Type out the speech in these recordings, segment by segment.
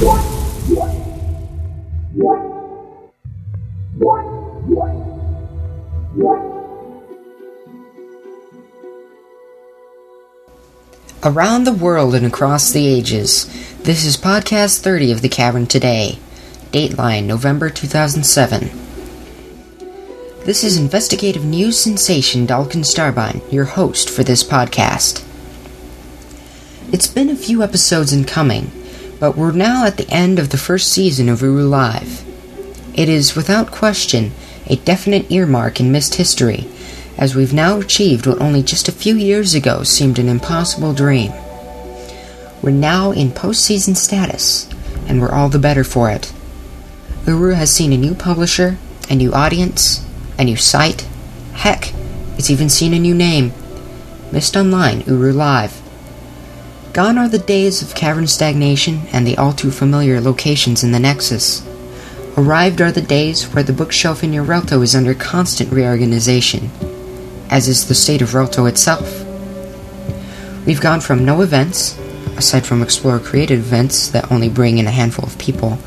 Around the world and across the ages, this is Podcast 30 of The Cavern Today. Dateline November 2007. This is investigative news sensation Dalkin Starbine, your host for this podcast. It's been a few episodes in coming, but we're now at the end of the first season of Uru Live. It is, without question, a definite earmark in Myst history as we've now achieved what only just a few years ago seemed an impossible dream. We're now in postseason status, and we're all the better for it. Uru has seen a new publisher, a new audience, a new site. Heck, it's even seen a new name Myst Online Uru Live. Gone are the days of cavern stagnation and the all too familiar locations in the Nexus. Arrived are the days where the bookshelf in your Relto is under constant reorganization as is the state of Relto itself. We've gone from no events, aside from Explorer created events that only bring in a handful of people,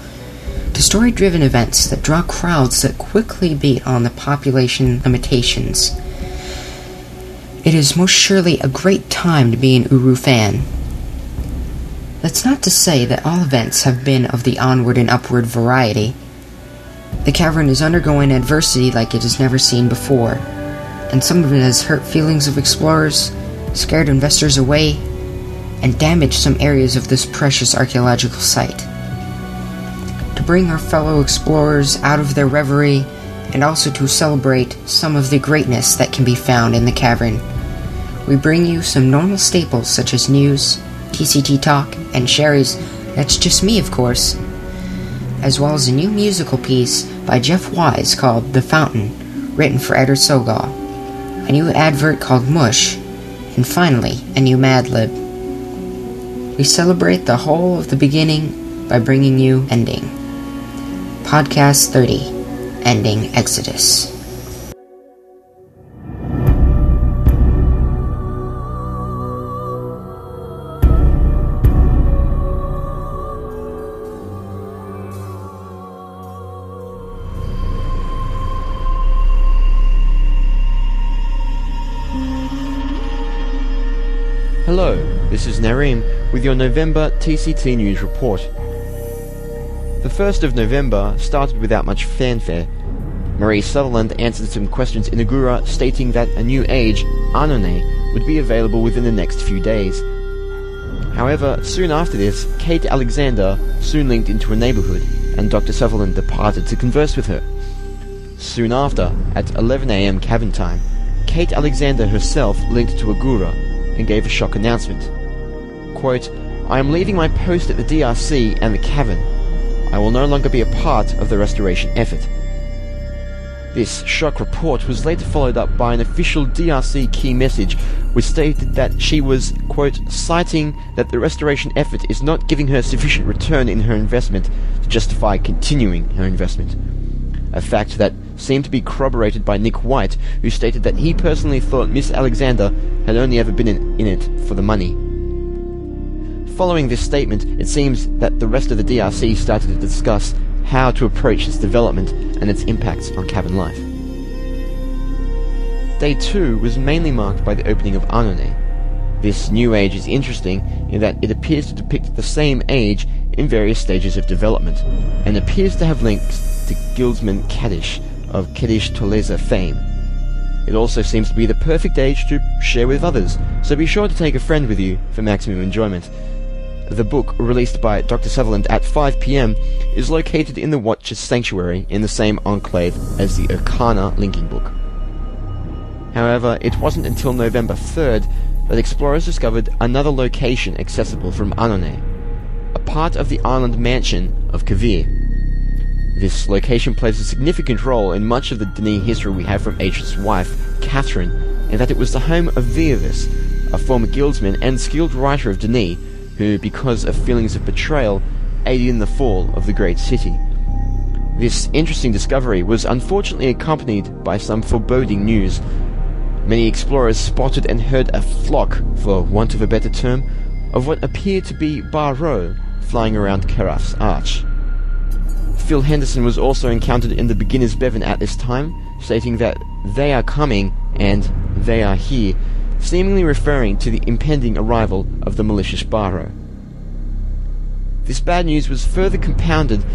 to story driven events that draw crowds that quickly beat on the population limitations. It is most surely a great time to be an Uru fan. That's not to say that all events have been of the onward and upward variety. The cavern is undergoing adversity like it has never seen before and some of it has hurt feelings of explorers, scared investors away, and damaged some areas of this precious archaeological site. To bring our fellow explorers out of their reverie and also to celebrate some of the greatness that can be found in the cavern, we bring you some normal staples such as news, TCT Talk, and Sherry's That's Just Me, of course, as well as a new musical piece by Jeff Wise called The Fountain, written for Eder Tsogal a new advert called Mush, and finally, a new Mad Lib. We celebrate the whole of the beginning by bringing you Ending. Podcast 30 Ending Exodus. This is Nareem with your November TCT News Report. The 1st of November started without much fanfare. Marie Sutherland answered some questions in Ae'gura stating that a new age, Ahnonay, would be available within the next few days. However, soon after this, Cate Alexander soon linked into a neighborhood, and Dr. Sutherland departed to converse with her. Soon after, at 11am Cavern time, Cate Alexander herself linked to Ae'gura and gave a shock announcement. Quote, I am leaving my post at the DRC and the cavern. I will no longer be a part of the restoration effort. This shock report was later followed up by an official DRC KI message which stated that she was, quote, citing that the restoration effort is not giving her sufficient return in her investment to justify continuing her investment. A fact that seemed to be corroborated by Nick White, who stated that he personally thought Miss Alexander had only ever been in, in it for the money. Following this statement, it seems that the rest of the DRC started to discuss how to approach its development and its impacts on cavern life. Day 2 was mainly marked by the opening of Ahnonay. This new age is interesting in that it appears to depict the same age in various stages of development, and appears to have links to Guildsman Kadish of Kadish Tolesa fame. It also seems to be the perfect age to share with others, so be sure to take a friend with you for maximum enjoyment. The book, released by Dr. Sutherland at 5pm, is located in the Watcher's Sanctuary in the same enclave as the Okana linking book. However, it wasn't until November 3rd that explorers discovered another location accessible from Ahnonay, a part of the island mansion of Kveer. This location plays a significant role in much of the D'ni history we have from Atrus' wife, Catherine, in that it was the home of Veovis, a former guildsman and skilled writer of D'ni, who, because of feelings of betrayal, aided in the fall of the great city. This interesting discovery was unfortunately accompanied by some foreboding news. Many explorers spotted and heard a flock, for want of a better term, of what appeared to be Bahro, flying around Keraf's arch. Phil Henderson was also encountered in the beginner's Bevin at this time, stating that they are coming and they are here, seemingly referring to the impending arrival of the malicious Bahro. This bad news was further compounded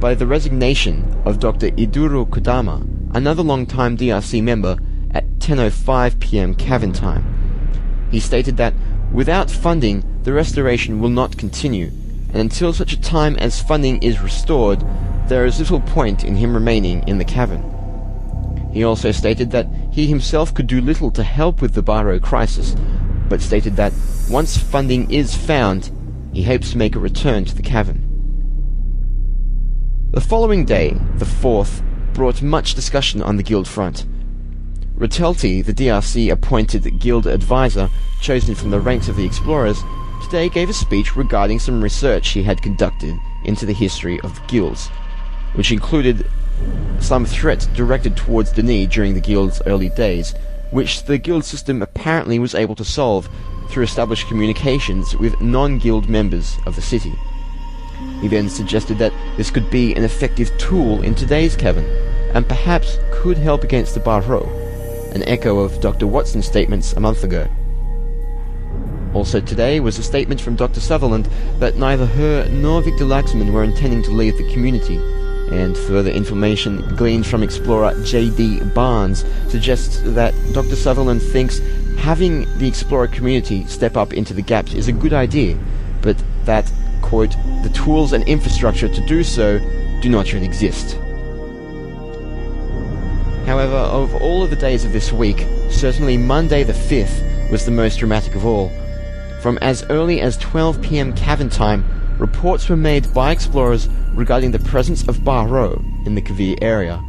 by the resignation of Dr. Iduru Kodama, another long-time DRC member, at 10.05 pm Cavern time. He stated that without funding, the restoration will not continue, and until such a time as funding is restored, there is little point in him remaining in the cavern. He also stated that he himself could do little to help with the Bahro crisis, but stated that once funding is found, he hopes to make a return to the cavern. The following day, the 4th, brought much discussion on the guild front. Ratelti, the DRC appointed guild advisor, chosen from the ranks of the explorers, today gave a speech regarding some research he had conducted into the history of the guilds, which included some threats directed towards D'ni during the guild's early days, which the guild system apparently was able to solve through established communications with non-guild members of the city. He then suggested that this could be an effective tool in today's cavern, and perhaps could help against the Bahro, an echo of Dr. Watson's statements a month ago. Also today was a statement from Dr. Sutherland that neither her nor Victor Laxman were intending to leave the community, and further information gleaned from explorer J.D. Barnes suggests that Dr. Sutherland thinks having the explorer community step up into the gaps is a good idea, but that, quote, the tools and infrastructure to do so do not yet exist. However, of all of the days of this week, certainly Monday the 5th was the most dramatic of all. From as early as 12 pm Cavern time, reports were made by explorers regarding the presence of Bahro in the Kveer area.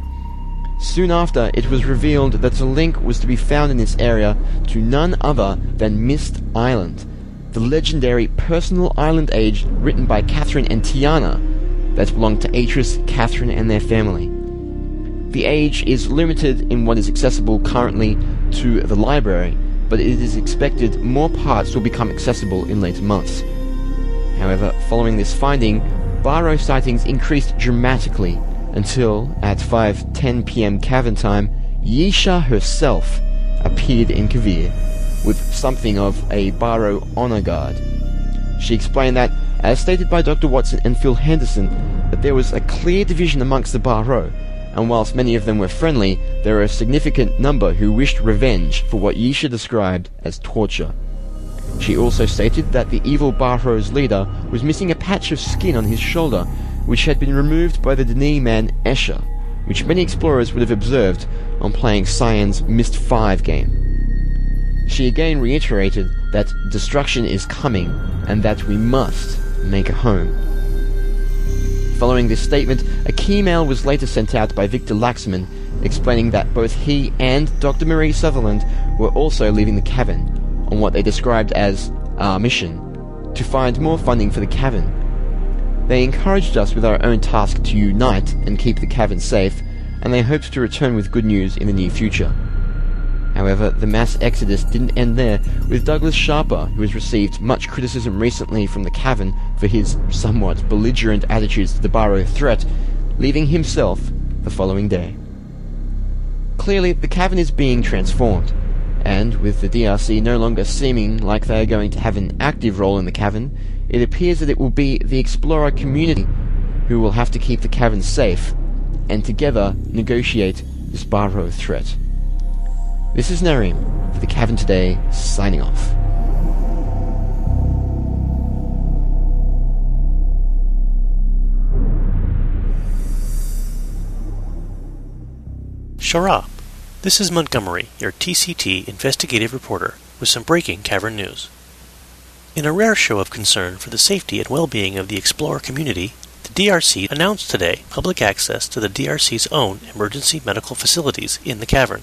Soon after, it was revealed that a link was to be found in this area to none other than Myst Island, the legendary personal island age written by Catherine and Tiana that belonged to Atrus, Catherine, and their family. The age is limited in what is accessible currently to the library, but it is expected more parts will become accessible in later months. However, following this finding, Bahro sightings increased dramatically until, at 5.10 pm Cavern time, Yeesha herself appeared in Kveer with something of a Bahro honor guard. She explained that, as stated by Dr. Watson and Phil Henderson, that there was a clear division amongst the Bahro, and whilst many of them were friendly, there were a significant number who wished revenge for what Yeesha described as torture. She also stated that the evil Bahro's leader was missing a patch of skin on his shoulder, which had been removed by the D'ni man Esher, which many explorers would have observed on playing Cyan's Myst 5 game. She again reiterated that destruction is coming and that we must make a home. Following this statement, a KI mail was later sent out by Victor Laxman explaining that both he and Dr. Marie Sutherland were also leaving the cavern on what they described as our mission to find more funding for the cavern. They encouraged us with our own task to unite and keep the cavern safe, and they hoped to return with good news in the near future. However, the mass exodus didn't end there, with Douglas Sharper, who has received much criticism recently from the Cavern for his somewhat belligerent attitudes to the Bahro threat, leaving himself the following day. Clearly, the Cavern is being transformed, and with the DRC no longer seeming like they are going to have an active role in the Cavern, it appears that it will be the Explorer community who will have to keep the Cavern safe, and together negotiate this Bahro threat. This is Narim for the Cavern Today, signing off. Shorah. This is Montgomery, your TCT investigative reporter, with some breaking cavern news. In a rare show of concern for the safety and well being of the explorer community, the DRC announced today public access to the DRC's own emergency medical facilities in the cavern.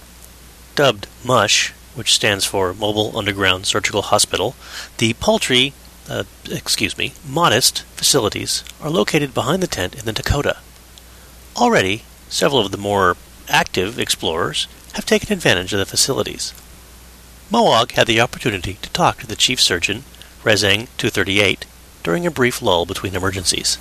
Dubbed MUSH, which stands for Mobile Underground Surgical Hospital, the paltry, uh, excuse me, modest facilities are located behind the tent in the Dakota. Already, several of the more active explorers have taken advantage of the facilities. Moog had the opportunity to talk to the chief surgeon, Rezang 238, during a brief lull between emergencies.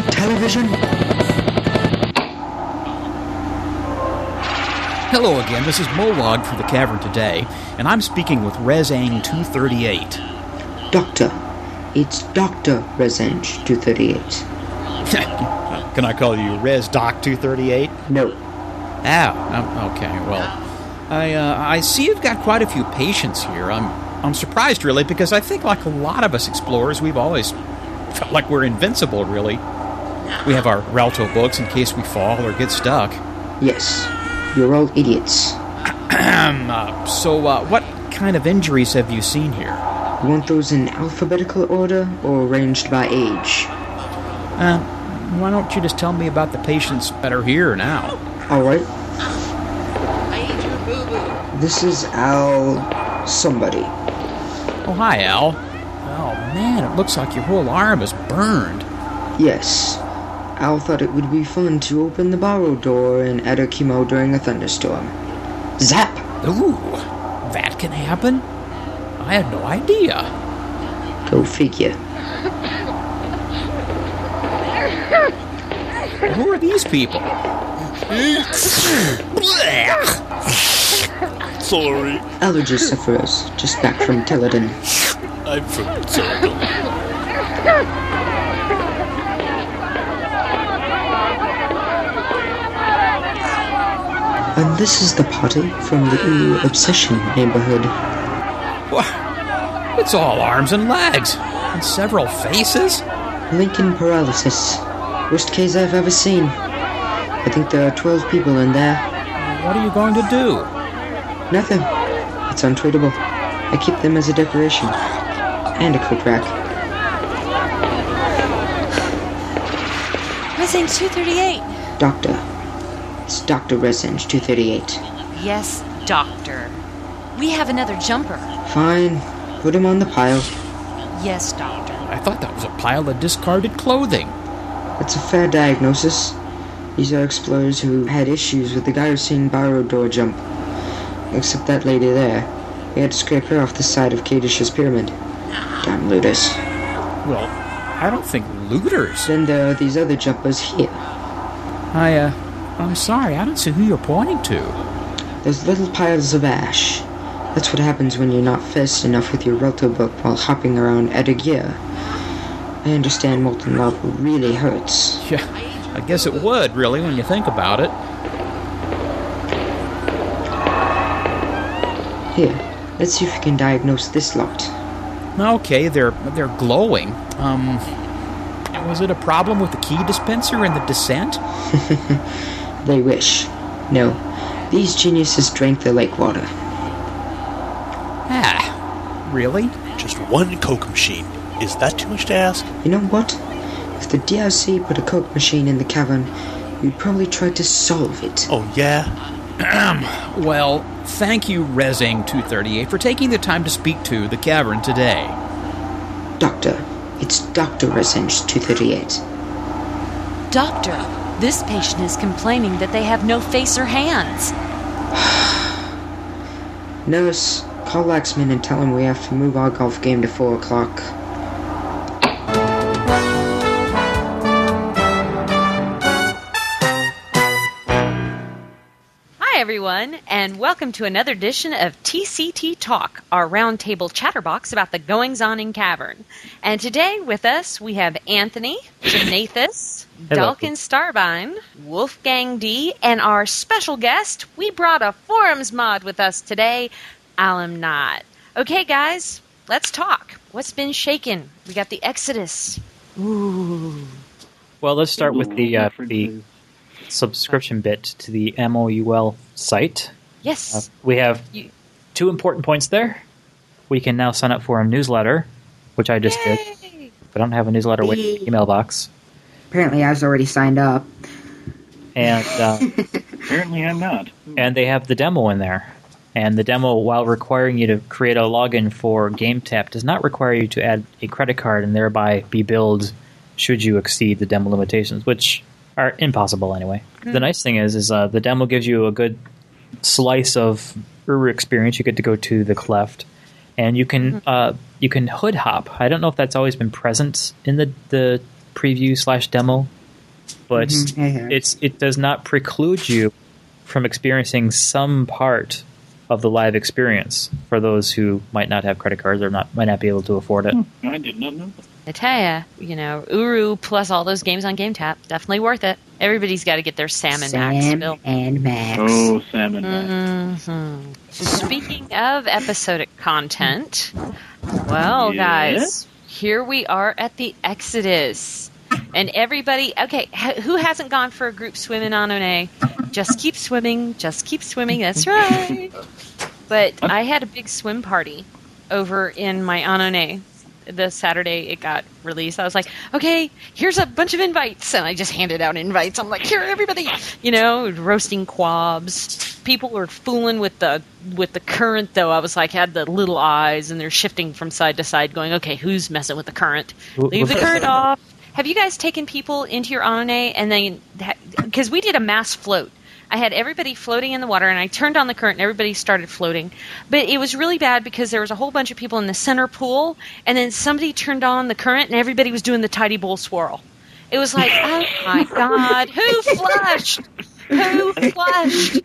Blasted television? Hello again, this is Molog for the Cavern today, and I'm speaking with Rezang 238. Doctor. It's Dr. Resenge 238. Can I call you Rez Doc 238? No. Ah, okay, well. I, uh, I see you've got quite a few patients here. I'm, I'm surprised, really, because I think, like a lot of us explorers, we've always felt like we're invincible, really. We have our Relto books in case we fall or get stuck. Yes. You're all idiots. Um, uh, so, uh, what kind of injuries have you seen here? You want those in alphabetical order or arranged by age? Uh, why don't you just tell me about the patients that are here now? Alright. This is Al. somebody. Oh, hi, Al. Oh, man, it looks like your whole arm is burned. Yes. Al thought it would be fun to open the Bahro door and Eder Kemo during a thunderstorm. Zap! Ooh, that can happen? I had no idea. Go figure. Who are these people? Sorry, Allergy sufferers, just back from Teledahn. I'm from Circle. And this is the party from the Ooh Obsession neighborhood. Wha- It's all arms and legs, and several faces. Lincoln paralysis. Worst case I've ever seen. I think there are 12 people in there. What are you going to do? Nothing. It's untreatable. I keep them as a decoration. And a coat rack. Missing 238. Doctor. It's Dr. Resenge 238. Yes, doctor. We have another jumper. Fine. Put him on the pile. Yes, doctor. I thought that was a pile of discarded clothing. That's a fair diagnosis. These are explorers who had issues with the guy who's seen Bahro door jump. Except that lady there. We had to scrape her off the side of Kadish's pyramid. Damn looters. Well, I don't think looters. Then there are these other jumpers here. I, uh, I'm sorry, I don't see who you're pointing to. Those little piles of ash. That's what happens when you're not fast enough with your Relto book while hopping around Adagia. I understand molten lava really hurts. Yeah, I guess it would, really, when you think about it. Here, let's see if we can diagnose this lot. Okay, they're they're glowing. Um, was it a problem with the KI dispenser in the descent? They wish. No, these geniuses drank the lake water. Ah, really? Just one Coke machine. Is that too much to ask? You know what? If the DRC put a coke machine in the cavern, we'd probably try to solve it. Oh, yeah? Well, thank you, Rezing 238, for taking the time to speak to the cavern today. Doctor, it's Dr. Resenge 238. Doctor, this patient is complaining that they have no face or hands. Nurse, call Laxman and tell him we have to move our golf game to 4 o'clock. Everyone, and welcome to another edition of TCT Talk, our roundtable chatterbox about the goings on in Cavern. And today with us, we have Anthony, Janathus, Dalkin Starbine, Wolfgang D, and our special guest, we brought a forums mod with us today, Alam Knott. Okay, guys, let's talk. What's been shaken? We got the Exodus. Ooh. Well, let's start with the uh, the subscription bit to the MOUL site. Yes. Uh, we have You- two important points there. We can now sign up for a newsletter, which I just did. Yay! I don't have a newsletter waiting in the email box. Apparently, I was already signed up. and uh, Apparently, I'm not. and they have the demo in there. And the demo, while requiring you to create a login for GameTap, does not require you to add a credit card and thereby be billed should you exceed the demo limitations, which are impossible anyway. The nice thing is, is uh, the demo gives you a good slice of Uru experience. You get to go to the cleft, and you can uh, you can hood hop. I don't know if that's always been present in the the preview slash demo, but Mhm, it's it does not preclude you from experiencing some part of the live experience for those who might not have credit cards or not might not be able to afford it. I did not know that. I tell ya, you know, Uru plus all those games on GameTap, definitely worth it. Everybody's got to get their salmon max Sam bill. and Max. Oh, salmon. man. hmm Speaking of episodic content, well, Yeah? guys, here we are at the Exodus. And everybody, okay, who hasn't gone for a group swim in Ahnonay? Just keep swimming, just keep swimming, that's right. But I had a big swim party over in my Ahnonay the Saturday it got released. I was like, okay, here's a bunch of invites. And I just handed out invites. I'm like, here, everybody, you know, roasting quabs. People were fooling with the with the current though. I was like, had the little eyes and they're shifting from side to side, going, okay, who's messing with the current? Leave the current off. Have you guys taken people into your Ahnonay and then because we did a mass float? I had everybody floating in the water, and I turned on the current, and everybody started floating. But it was really bad because there was a whole bunch of people in the center pool, and then somebody turned on the current, and everybody was doing the tidy bowl swirl. It was like, oh my god, who flushed? Who flushed?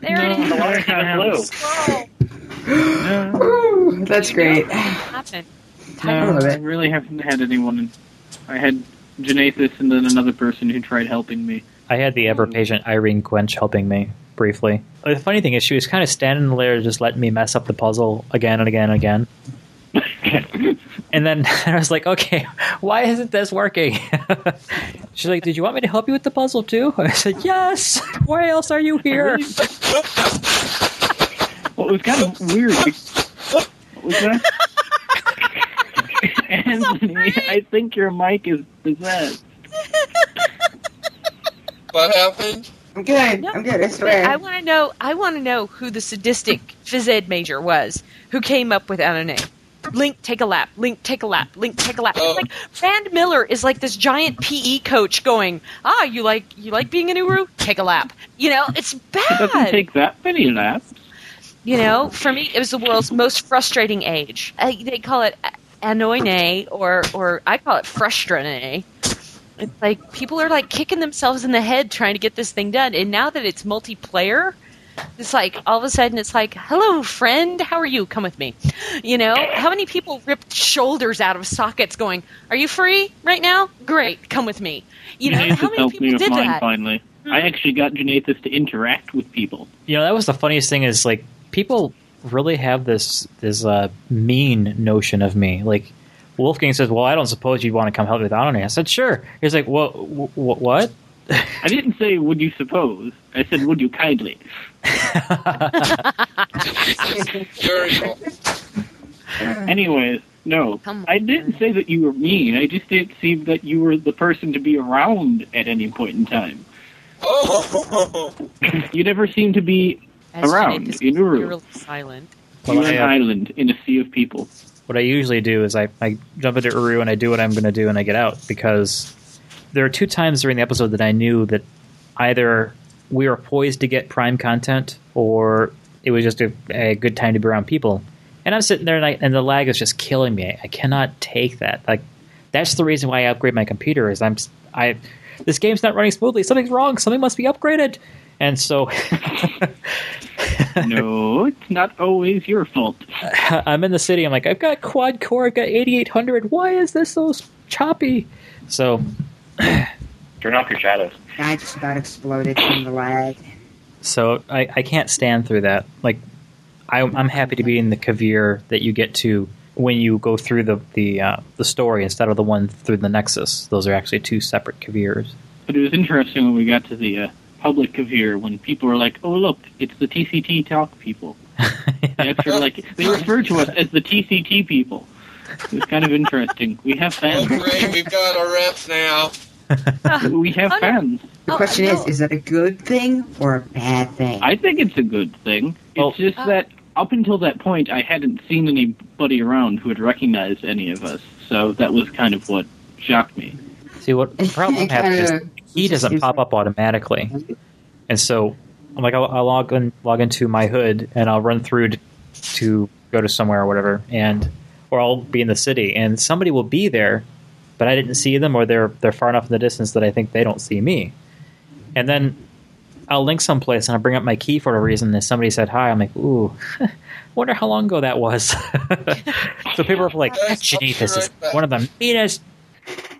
There it is. the water's kind of blue. Ooh, that's great. Happened. I No, I really haven't had anyone. I had Janathus and then another person who tried helping me. I had the ever hmm. patient Irene Quench helping me briefly. Uh, the funny thing is, she was kind of standing there, just letting me mess up the puzzle again and again and again. And then I was like, okay, why isn't this working? She's like, did you want me to help you with the puzzle too? I said, yes. Why else are you here? Well, it was kind of weird. What was that? Anthony, I think your mic is possessed. What happened? I'm good. No, I'm good. I But swear. I want to know. I want to know who the sadistic phys ed major was who came up with Ahnonay. Link, take a lap. Link, take a lap. Link, take a lap. Oh. It's like Rand Miller is like this giant PE coach going, "Ah, you like you like being an Uru? Take a lap." You know, it's bad. It doesn't bad. take that many laps. You know, for me, it was the world's most frustrating age. Uh, they call it Ahnonay, or or I call it frustrane. It's like people are like kicking themselves in the head trying to get this thing done, and now that it's multiplayer, it's like all of a sudden it's like, "Hello, friend, how are you? Come with me." You know, how many people ripped shoulders out of sockets, going, "Are you free right now? Great, come with me." You know, Janathus how many helped me people with did mine that? finally. I mm-hmm. actually got Janathus to interact with people. You know, that was the funniest thing is like people really have this this uh, mean notion of me. Like Wolfgang says, "Well, I don't suppose you'd want to come help me with Ahnonay." I said, "Sure." He's like, "Well, w- w- what?" I didn't say, would you suppose? I said, would you kindly? Very cool. Anyways, no. I didn't say that you were mean. I just didn't see that you were the person to be around at any point in time. Oh, You never seem to be As around Janae is in Uru. eerily silent. Well, an island in a sea of people. what I usually do is I, I jump into Uru and I do what I'm going to do and I get out because there are two times during the episode that I knew that either we were poised to get prime content or it was just a, a good time to be around people. And I'm sitting there and, I, and the lag is just killing me. I, I cannot take that. Like that's the reason why I upgrade my computer is I'm s- I this game's not running smoothly. Something's wrong. Something must be upgraded. And so no, it's not always your fault. I'm in the city. I'm like, I've got quad core. I've got 8800. Why is this so choppy? So Turn off your shadows. I just about exploded from the lag. So I, I can't stand through that. Like, I, I'm happy to be in the Kveer that you get to when you go through the the uh, the story instead of the one through the Nexus. Those are actually two separate Kveers. But it was interesting when we got to the uh, public of here when people were like, "Oh, look, it's the TCT talk people." They actually like they refer to us as the TCT people. It's kind of interesting. We have oh fans. great, we've got our reps now. we have Oh, fans. Oh, the Oh, question no. is, is that a good thing or a bad thing? I think it's a good thing. It's just Oh. that up until that point, I hadn't seen anybody around who had recognized any of us. So that was kind of what shocked me. See what the problem It happens is kinda- KI doesn't seems pop up automatically, and so I'm like I'll, I'll log in, log into my hood and I'll run through to, to go to somewhere or whatever, and or I'll be in the city and somebody will be there, but I didn't see them or they're they're far enough in the distance that I think they don't see me, and then I'll link someplace and I'll bring up my KI for a reason. And somebody said hi, I'm like, ooh, wonder how long ago that was. so people are like, Yes, Janine, I'll this is back. one of the meanest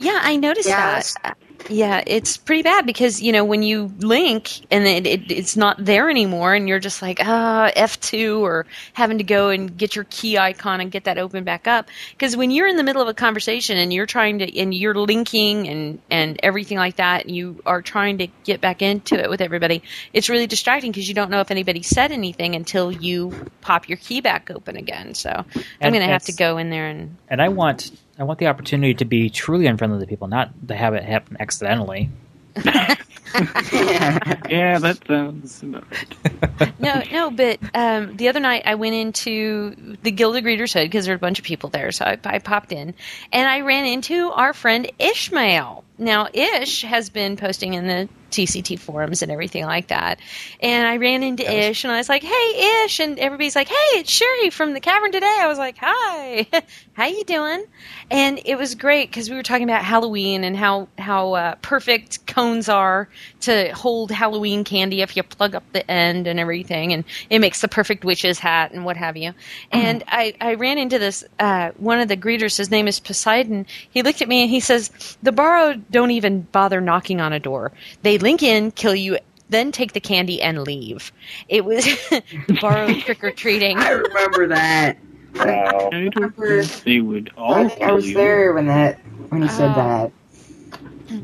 Yeah, I noticed Yes. that. Yeah, it's pretty bad because you know when you link and it, it, it's not there anymore, and you're just like ah F two or having to go and get your KI icon and get that open back up. Because when you're in the middle of a conversation and you're trying to and you're linking and and everything like that, and you are trying to get back into it with everybody, it's really distracting because you don't know if anybody said anything until you pop your KI back open again. So I'm going to have to go in there and and I want I want the opportunity to be truly unfriendly to people, not to have it happen accidentally. Yeah, that sounds. right. no, no, but um, the other night I went into the Guild of Greeters Hood because there were a bunch of people there, so I, I popped in and I ran into our friend Ishmael. Now, Ish has been posting in the TCT forums and everything like that, and I ran into Ish and I was like, "Hey, Ish!" and everybody's like, "Hey, it's Sherry from the Cavern today." I was like, "Hi, how you doing?" And it was great because we were talking about Halloween and how how uh, perfect cones are to hold Halloween candy if you plug up the end and everything, and it makes the perfect witch's hat and what have you. And I, I ran into this uh, one of the greeters. His name is Poseidon. He looked at me and he says, "The borrowed don't even bother knocking on a door. They link in, kill you." Then take the candy and leave. It was borrowed trick or treating. I remember that. Wow. I remember- they would all think I kill was you. there when that when he said Oh. that.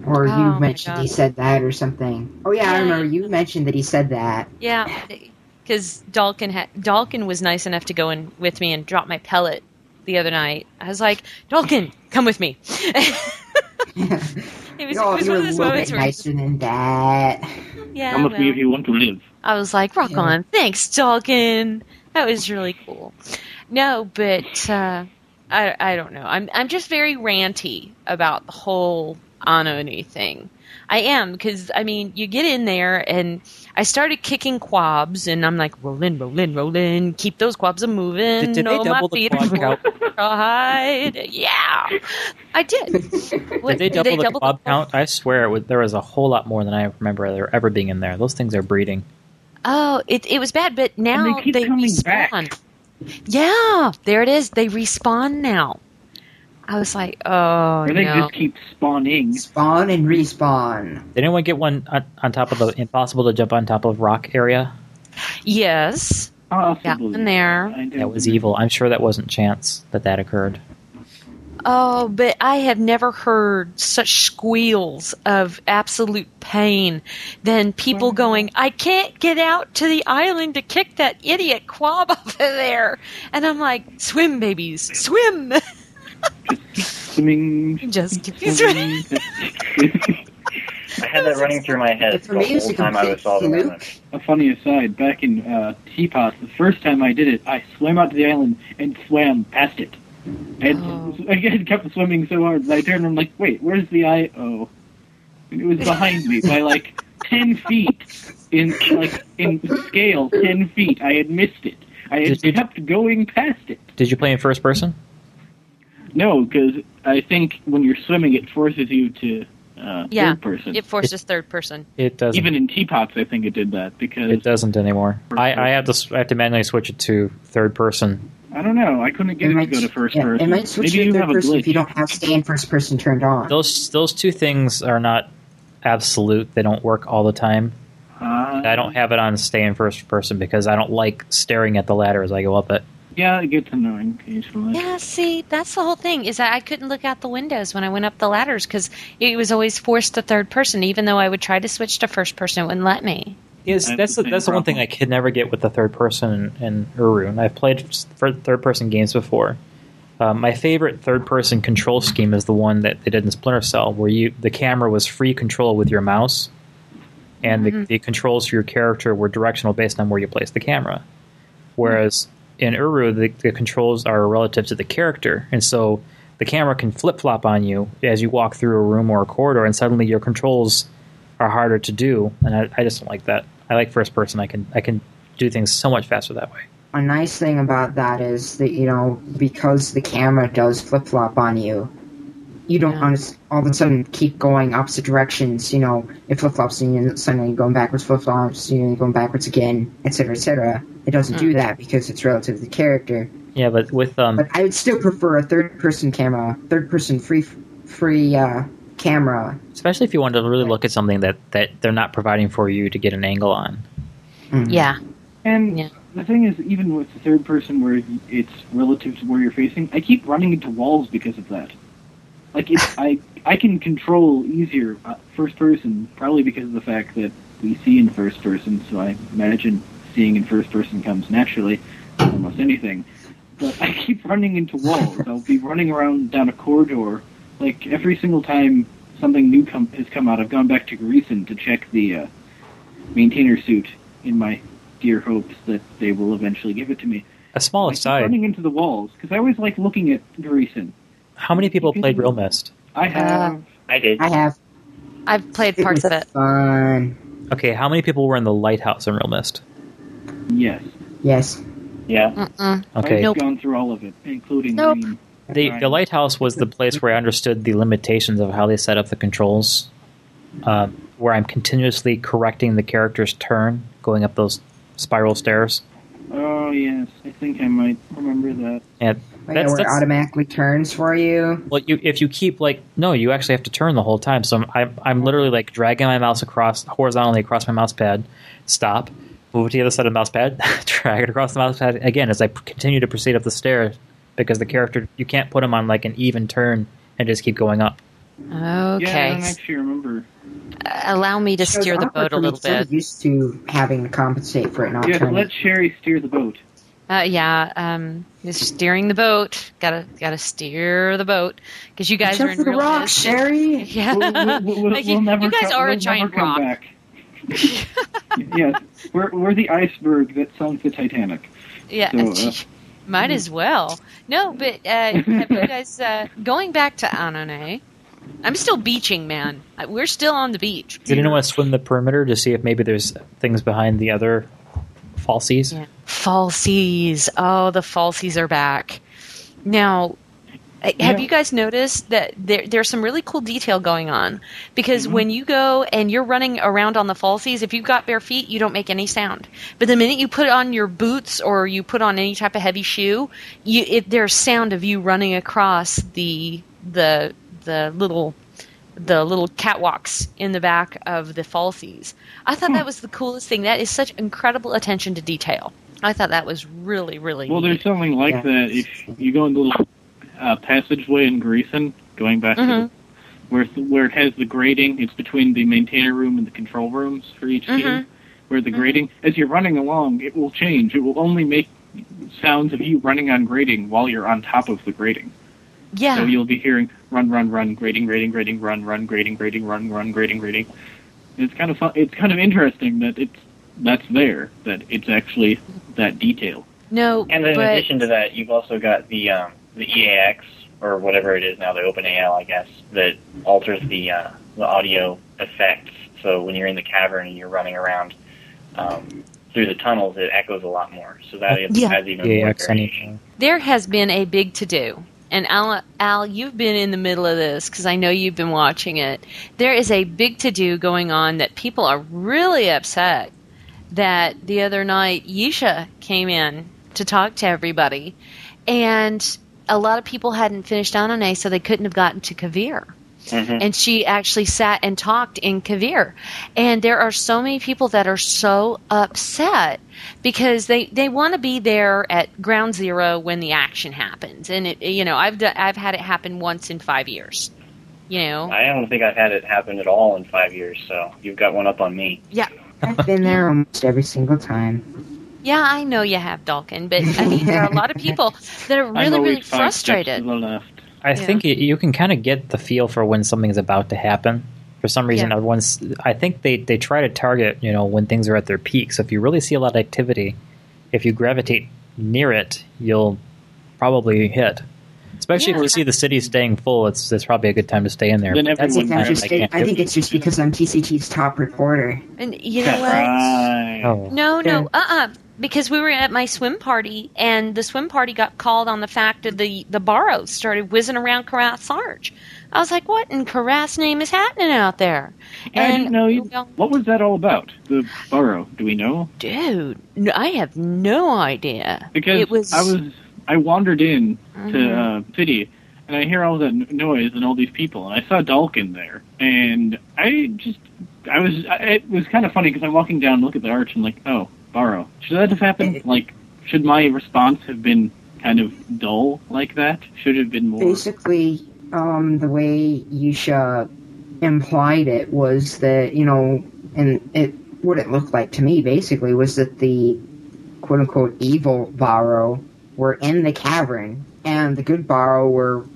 Or Oh, you my mentioned he said that or something. Oh yeah, I remember you mentioned that he said that. Yeah, because Dalkin ha- Dalkin was nice enough to go in with me and drop my pellet the other night. I was like, Dalkin, come with me. it was, no, it was you one of a those little moments bit where nicer than that. yeah, Come with me well, if you want to live. I was like, rock Yeah. on, thanks, Dalkin. That was really cool. No, but uh, I I don't know. I'm I'm just very ranty about the whole Ahnonay thing. I am because I mean, you get in there and I started kicking quabs, and I'm like, roll in, roll in, roll in, keep those quabs a moving. Did, did they no, double my the feet quad are count? fried. Yeah, I did. What, Did they double the double quad count? I swear it was, there was a whole lot more than I remember there ever being in there. Those things are breeding. Oh, it it was bad, but now they keep they coming respawn. back. Yeah, there it is. They respawn now. I was like, oh Or they no. just keep spawning. Spawn and respawn. Did anyone get one on, on top of the impossible to jump on top of rock area? Yes, Possibly. got one there. That was evil. I'm sure that wasn't chance that that occurred. Oh, but I have never heard such squeals of absolute pain than people going, I can't get out to the island to kick that idiot quab over there. And I'm like, swim, babies, swim. Swimming. Just keep swimming. I had that running through my head the whole time I was solving fluke. that. A funny aside, back in uh, TPOTS, the first time I did it, I swam out to the island and swam past it. And Oh. I just kept swimming so hard that I turned and I'm like, wait, where's the eye? Oh. And it was behind me by like 10 feet. In like in scale, 10 feet. I had missed it. I had Did you- kept going past it. Did you play in first person? No, because I think when you're swimming, it forces you to uh, Yeah, third person. It forces third person. It doesn't. Even in TPOTS, I think it did that because it doesn't anymore. I, I have to s- I have to manually switch it to third person. I don't know. I couldn't get It it, might, to go to first yeah, person. it might switch Maybe to you third have a person if you don't have stay in first person turned on. Those those two things are not absolute. They don't work all the time. Uh, I don't have it on stay in first person because I don't like staring at the ladder as I go up it. Yeah, it gets annoying occasionally. Yeah, see, that's the whole thing. Is that I couldn't look out the windows when I went up the ladders because it was always forced to third person. Even though I would try to switch to first person, it wouldn't let me. Yes, That's that's the the, that's the one thing I could never get with the third person in, in Uru. And I've played third person games before. Um, my favorite third-person control scheme is the one that they did in Splinter Cell, where you the camera was free control with your mouse, and the, the controls for your character were directional based on where you placed the camera. Whereas in Uru, the, the controls are relative to the character, and so the camera can flip flop on you as you walk through a room or a corridor, and suddenly your controls are harder to do. And I, I just don't like that. I like first person. I can I can do things so much faster that way. A nice thing about that is that you know because the camera does flip flop on you, you don't Yeah. honest, all of a sudden keep going opposite directions. You know, it flip flops and you suddenly going backwards, flip flops, you know, going backwards again, etc., etc. It doesn't do that because it's relative to the character. Yeah, but with um, But I would still prefer a third person camera, third person free free uh, camera. especially if you want to really look at something that that they're not providing for you to get an angle on. Yeah. And Yeah. the thing is, even with the third person where it's relative to where you're facing, I keep running into walls because of that. Like it's, I I can control easier uh, first person, probably because of the fact that we see in first person. So I imagine seeing in first person comes naturally, almost anything. But I keep running into walls. I'll be running around down a corridor, like every single time something new come, has come out. I've gone back to Gahreesen to check the uh, maintainer suit in my dear hopes that they will eventually give it to me. A small aside: running into the walls because I always like looking at Gahreesen. How many people played realMyst? I have. I did. I have I've played parts of it. fun. Okay, how many people were in the lighthouse in realMyst? yes. Yes. Yeah. Mm-mm. Okay, I've Nope. gone through all of it, including Nope. Green. the the lighthouse was the place where I understood the limitations of how they set up the controls. Um, where I'm continuously correcting the character's turn, going up those spiral stairs. Oh yes, I think I might remember that. And Like, that's, where it that's automatically turns for you. well, you, if you keep like no, you actually have to turn the whole time. So I'm I'm, I'm literally like dragging my mouse across horizontally across my mouse pad, stop, move it to the other side of the mouse pad, drag it across the mouse pad again as I p- continue to proceed up the stairs because the character you can't put him on like an even turn and just keep going up. Yeah, I Okay. don't actually remember. Uh, Allow me to steer the boat a little bit. Used to having to compensate for it not Yes, turning. let Sherry steer the boat. Uh, yeah, um, just steering the boat. Gotta gotta steer the boat because you guys Watch are in for the real rock, mist. Sherry. Yeah, We'll, we'll, we'll, Like, we'll you, never you guys come, are we'll a giant never come rock. back. yes, we're we're the iceberg that sunk the Titanic. Yeah, So, uh, might as well. No, but uh, have you guys uh, going back to Ahnonay? I'm still beaching, man. Uh, We're still on the beach. Did anyone want to swim the perimeter to see if maybe there's things behind the other falsies? Yeah. Falsies. Oh, the falsies are back. Now, have Yeah. you guys noticed that there, there's some really cool detail going on? Because mm-hmm. when you go and you're running around on the falsies, if you've got bare feet, you don't make any sound. But the minute you put on your boots or you put on any type of heavy shoe, you, it, there's sound of you running across the the the little the little catwalks in the back of the falsies. I thought that was the coolest thing. That is such incredible attention to detail. I thought that was really, really Well, neat. there's something like Yeah. that. If you go in the little uh, passageway in Gahreesen, going back to Mhm. the, where where it has the grating, it's between the maintainer room and the control rooms for each Mhm. team. Where the grating, as you're running along, it will change. It will only make sounds of you running on grating while you're on top of the grating. Yeah. So you'll be hearing run, run, run, grating, grating, grating, run, run, grating, grating, run, run, grating, grating. It's kind of fun. It's kind of interesting that it's that's there. That it's actually that detail. no, And in but addition to that, you've also got the um, the EAX or whatever it is now, the OpenAL, I guess, that alters the uh, the audio effects. So when you're in the cavern and you're running around um, through the tunnels, it echoes a lot more. So that is, Yeah. has even Yeah, more variation. there has been a big to do. And Al, Al, you've been in the middle of this because I know you've been watching it. There is a big to do going on that people are really upset that the other night Yeesha came in to talk to everybody, and a lot of people hadn't finished Ahnonay, so they couldn't have gotten to Kveer. Mhm. And she actually sat and talked in Kveer. And there are so many people that are so upset because they, they want to be there at ground zero when the action happens. And it, you know, I've done, I've had it happen once in five years. You know, I don't think I've had it happen at all in five years, so you've got one up on me. yeah. I've been there almost every single time. Yeah, I know you have Dalkin, but I mean, there are a lot of people that are really, really five steps frustrated. To the left. I Yeah. think you, you can kind of get the feel for when something's about to happen. For some reason, Yeah. everyone's. I think they, they try to target you know when things are at their peak. So if you really see a lot of activity, if you gravitate near it, you'll probably hit. Especially if you see the city staying full, it's it's probably a good time to stay in there. Then But that's I, time just, I I think it's just because I'm TCT's top reporter. And you know what? Right. Oh. No, no, Yeah. uh, uh Because we were at my swim party, and the swim party got called on the fact that the the Bahros started whizzing around Kerath's Arch. I was like, "What in Kerath's name is happening out there?" Didn't know. You, what was that all about? The Bahro? Do we know? dude, no, I have no idea. Because it was. I was I wandered in to Mhm. uh, city and I hear all that noise and all these people and I saw Dalkin there and I just I was I, it was kind of funny because I'm walking down look at the arch and like oh Bahro should that have happened like should my response have been kind of dull like that should it have been more Basically, um, the way Yeesha implied it was that, you know, and it what it looked like to me basically was that the quote unquote evil Bahro were in the cavern and the good Bahro were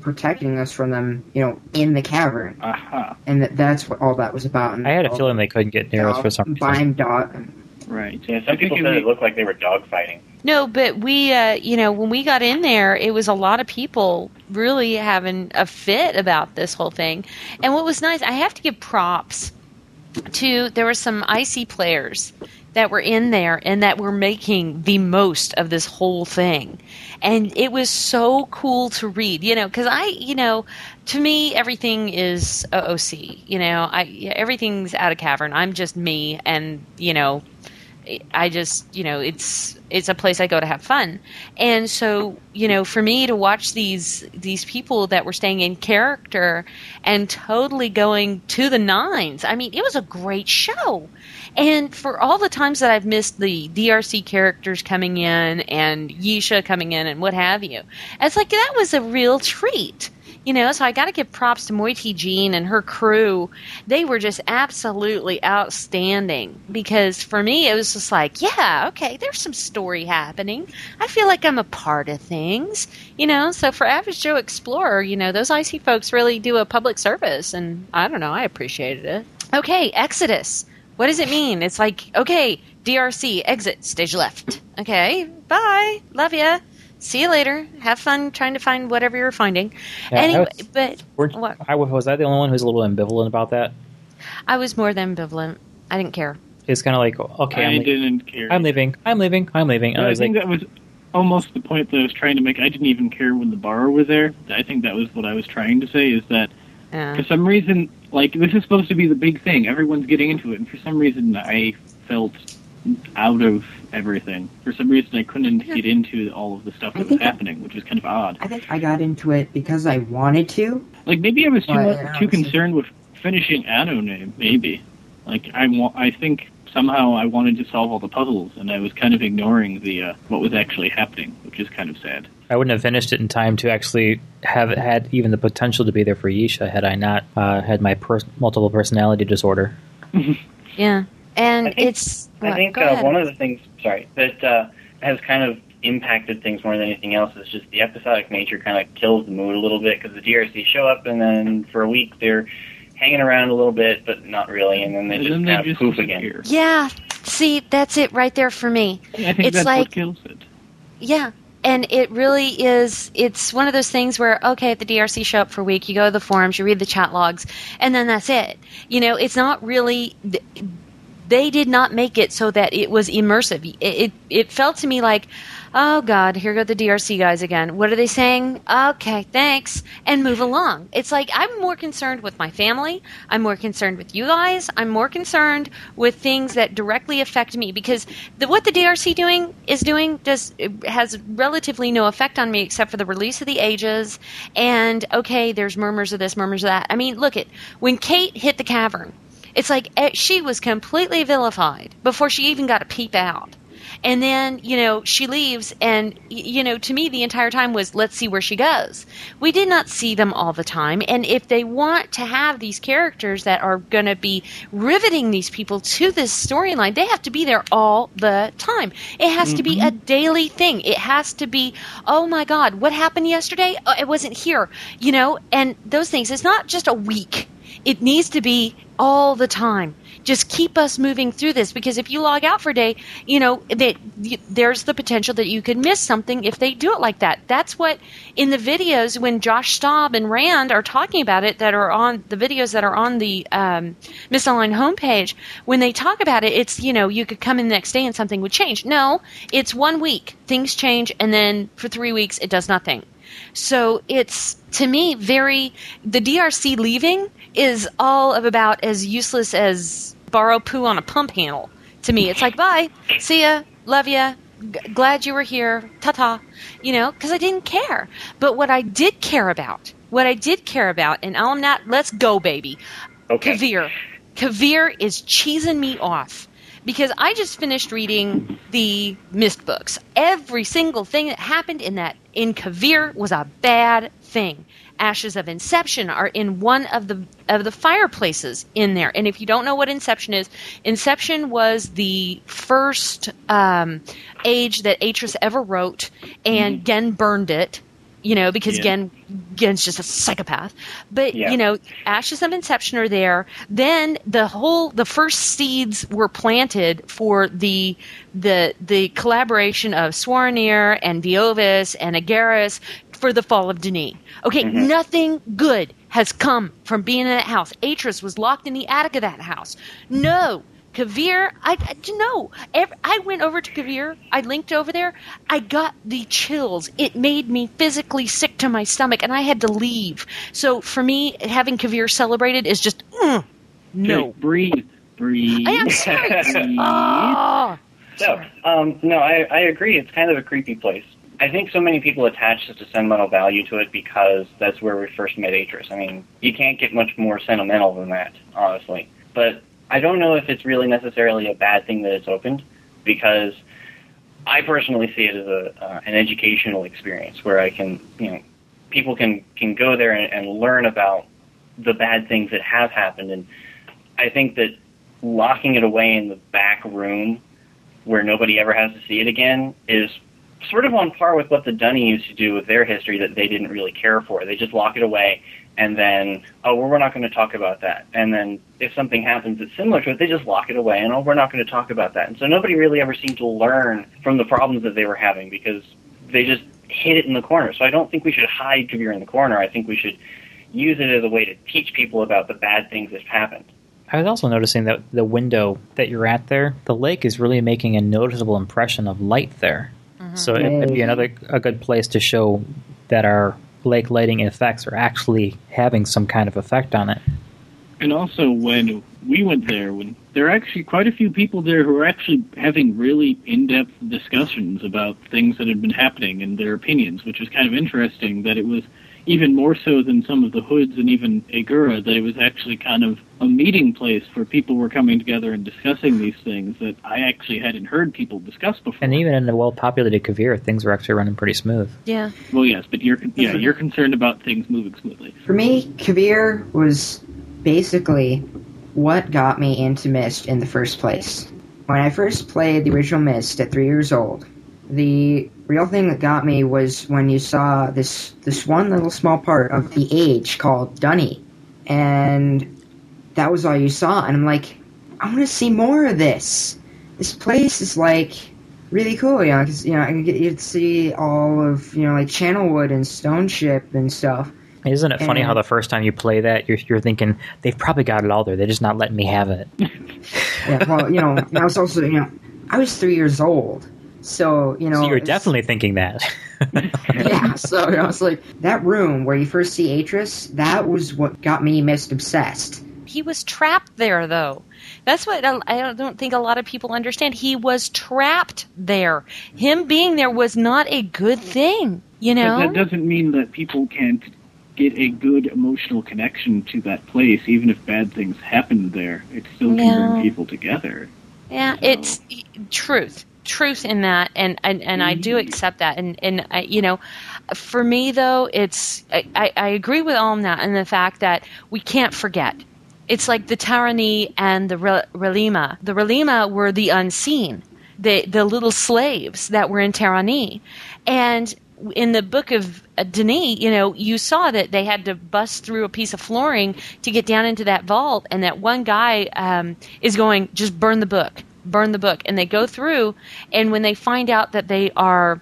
protecting us from them, you know, in the cavern. aha And that that's what all that was about. And I had a feeling they couldn't get near us for some reason. Buying dog. Right Yeah, I some people think said it it looked like they were dogfighting. No, but we, uh, you know, when we got in there, it was a lot of people really having a fit about this whole thing. And what was nice, I have to give props to there were some IC players that were in there and that were making the most of this whole thing. And it was so cool to read, you know, because I, you know, to me, everything is OOC. You know, I everything's out of cavern. I'm just me, and you know, I just, you know, it's it's a place I go to have fun. And so, you know, for me to watch these these people that were staying in character and totally going to the nines. I mean, it was a great show. And for all the times that I've missed the DRC characters coming in and Yeesha coming in and what have you, it's like that was a real treat. You know, so I got to give props to Moiti Jean and her crew. They were just absolutely outstanding because for me, it was just like, yeah, okay, there's some story happening. I feel like I'm a part of things, you know. So for Average Joe Explorer, you know, those IC folks really do a public service, and I don't know, I appreciated it. Okay, Exodus. What does it mean? It's like, okay, DRC, exit, stage left. Okay, bye, love ya. See you later. Have fun trying to find whatever you're finding. Yeah, anyway, was- but Weren't- what? I, was I the only one who's a little ambivalent about that? I was more than ambivalent. I didn't care. It's kind of like, okay, I I'm, didn't care I'm leaving, I'm leaving, I'm leaving. And I I was like, think that was almost the point that I was trying to make. I didn't even care when the bar was there. I think that was what I was trying to say is that Yeah. for some reason, like this is supposed to be the big thing. Everyone's getting into it, and for some reason, I felt out of everything. For some reason, I couldn't get into all of the stuff that was happening, which was kind of odd. I think I got into it because I wanted to. Like maybe I was too much, yeah, too concerned with finishing Ahnonay. Maybe, like I wa- I think somehow I wanted to solve all the puzzles, and I was kind of ignoring the uh, what was actually happening, which is kind of sad. I wouldn't have finished it in time to actually have had even the potential to be there for Yeesha had I not uh, had my pers- multiple personality disorder. Yeah. And I think- it's. I think uh, one of the things, sorry, that uh, has kind of impacted things more than anything else is just the episodic nature kind of kills the mood a little bit because the DRC show up and then for a week they're hanging around a little bit but not really and then they And just then kind they of just poof again. disappear. Yeah. See, that's it right there for me. I think It's that's like- what kills it. Yeah. And it really is, it's one of those things where, okay, at the DRC show up for a week, you go to the forums, you read the chat logs, and then that's it. You know, it's not really, they did not make it so that it was immersive. It, it, it felt to me like, oh God, here go the DRC guys again. What are they saying? Okay, thanks, and move along. It's like I'm more concerned with my family. I'm more concerned with you guys. I'm more concerned with things that directly affect me because the, what the DRC doing is doing does has relatively no effect on me except for the release of the ages and okay, there's murmurs of this, murmurs of that. I mean, look at when Cate hit the cavern. It's like eh, she was completely vilified before she even got a peep out. and then you know she leaves and you know to me the entire time was let's see where she goes. We did not see them all the time. And if they want to have these characters that are going to be riveting these people to this storyline they have to be there all the time. It has to be a daily thing. It has to be oh my god what happened yesterday? Oh, it wasn't here you know? And those things it's not just a week it needs to be all the time. Just keep us moving through this because if you log out for a day you know that y- there's the potential that you could miss something if they do it like that. That's what in the videos when josh staub and rand are talking about it that are on the videos that are on the um, Myst Online homepage when they talk about it it's you know you could come in the next day and something would change. No it's one week. Things change and then for three weeks it does nothing so it's to me very the DRC leaving is all of about as useless as Bahro poo on a pump handle. To me, it's like bye, see ya, love ya, g- glad you were here, ta ta, you know, because I didn't care. But what I did care about, what I did care about, and I'm not. Let's go, baby. Okay. Kveer, Kveer is cheesing me off because I just finished reading the Myst books. Every single thing that happened in that in Kveer was a bad thing. Ashes of Inception are in one of the of the fireplaces in there. And if you don't know what Inception is, Inception was the first um, age that Atrus ever wrote, and Gehn burned it. You know, because Yeah. Gehn Gehn's just a psychopath. But Yeah. you know, ashes of inception are there. Then the whole the first seeds were planted for the the the collaboration of Suahrnir and Veovis and A'gaeris for the fall of D'ni. Okay, mm-hmm. nothing good has come from being in that house. Atrus was locked in the attic of that house. No. Kveer, I, I you know, ev I went over to Kveer. I linked over there. I got the chills. It made me physically sick to my stomach, and I had to leave. So for me, having Kveer celebrated is just mm, no. Just breathe. Breathe. I am sorry. Oh, No, um, no, I, I agree. It's kind of a creepy place. I think so many people attach such a sentimental value to it because that's where we first met Atrus. I mean, you can't get much more sentimental than that, honestly. But I don't know if it's really necessarily a bad thing that it's opened because I personally see it as a uh, an educational experience where I can, you know, people can can go there and, and learn about the bad things that have happened, and I think that locking it away in the back room where nobody ever has to see it again is sort of on par with what the D'ni used to do with their history that they didn't really care for. They just lock it away and then, oh, well, we're not going to talk about that. And then if something happens that's similar to it, they just lock it away and, oh, we're not going to talk about that. And so nobody really ever seemed to learn from the problems that they were having because they just hid it in the corner. So I don't think we should hide Kveer in the corner. I think we should use it as a way to teach people about the bad things that have happened. I was also noticing that the window that you're at there, the lake is really making a noticeable impression of light there. Mm-hmm. So it would be another a good place to show that our lake lighting effects are actually having some kind of effect on it. And also, when we went there, when there are actually quite a few people there who are actually having really in-depth discussions about things that had been happening and their opinions, which was kind of interesting. That it was even more so than some of the hoods and even Ae'gura, that it was actually kind of a meeting place where people were coming together and discussing these things that I actually hadn't heard people discuss before. And even in a well-populated Kveer, things were actually running pretty smooth. yeah. well, yes, but you're yeah mm-hmm. you're concerned about things moving smoothly. For me, Kveer was basically what got me into Myst in the first place. When I first played the original Myst at three years old, the real thing that got me was when you saw this this one little small part of the age called D'ni, and that was all you saw. And I'm like, I want to see more of this. This place is like really cool, you know, because you know I can get you'd see all of you know like Channelwood and Stone Ship and stuff. Isn't it funny And- how the first time you play that, you're, you're thinking they've probably got it all there. They're just not letting me have it. Yeah, well, you know, I was also, you know, I was three years old, so you know, so you're definitely thinking that. yeah. So you know, it's like that room where you first see Atrus. That was what got me most obsessed. He was trapped there, though. That's what I I don't think a lot of people understand. He was trapped there. Him being there was not a good thing, you But know? that doesn't mean that people can't get a good emotional connection to that place, even if bad things happen there. It still can No. bring people together. Yeah, it's truth. Truth in that, and and, and I do accept that. And and I, you know, for me though, it's I, I agree with all of that and the fact that we can't forget. It's like the Terahnee and the Re- Relima. The Relima were the unseen, the the little slaves that were in Terahnee, and in the book of uh, D'ni, you know, you saw that they had to bust through a piece of flooring to get down into that vault, and that one guy um, is going, just burn the book, burn the book, and they go through, and when they find out that they are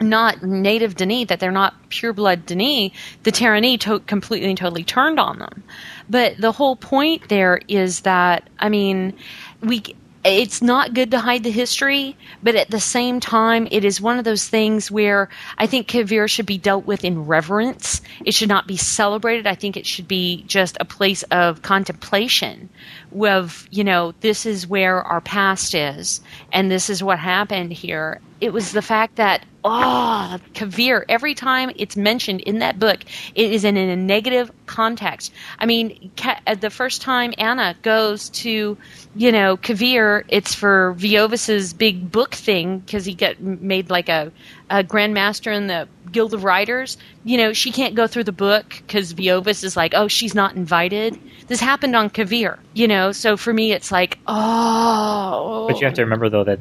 not native D'ni, that they're not pure blood D'ni, the Terahnee to- completely and totally turned on them. But the whole point there is that, I mean, we it's not good to hide the history, but at the same time, it is one of those things where I think Kveer should be dealt with in reverence. It should not be celebrated. I think it should be just a place of contemplation of, you know, this is where our past is, and this is what happened here. It was the fact that, oh, Kveer, every time it's mentioned in that book, it is in a negative context. I mean, uh, the first time Anna goes to, you know, Kveer, it's for Veovis's big book thing because he got made like a, a grandmaster in the Guild of Writers. You know, she can't go through the book because Veovis is like, oh, she's not invited. This happened on Kveer, you know. So for me, it's like, oh. But you have to remember though that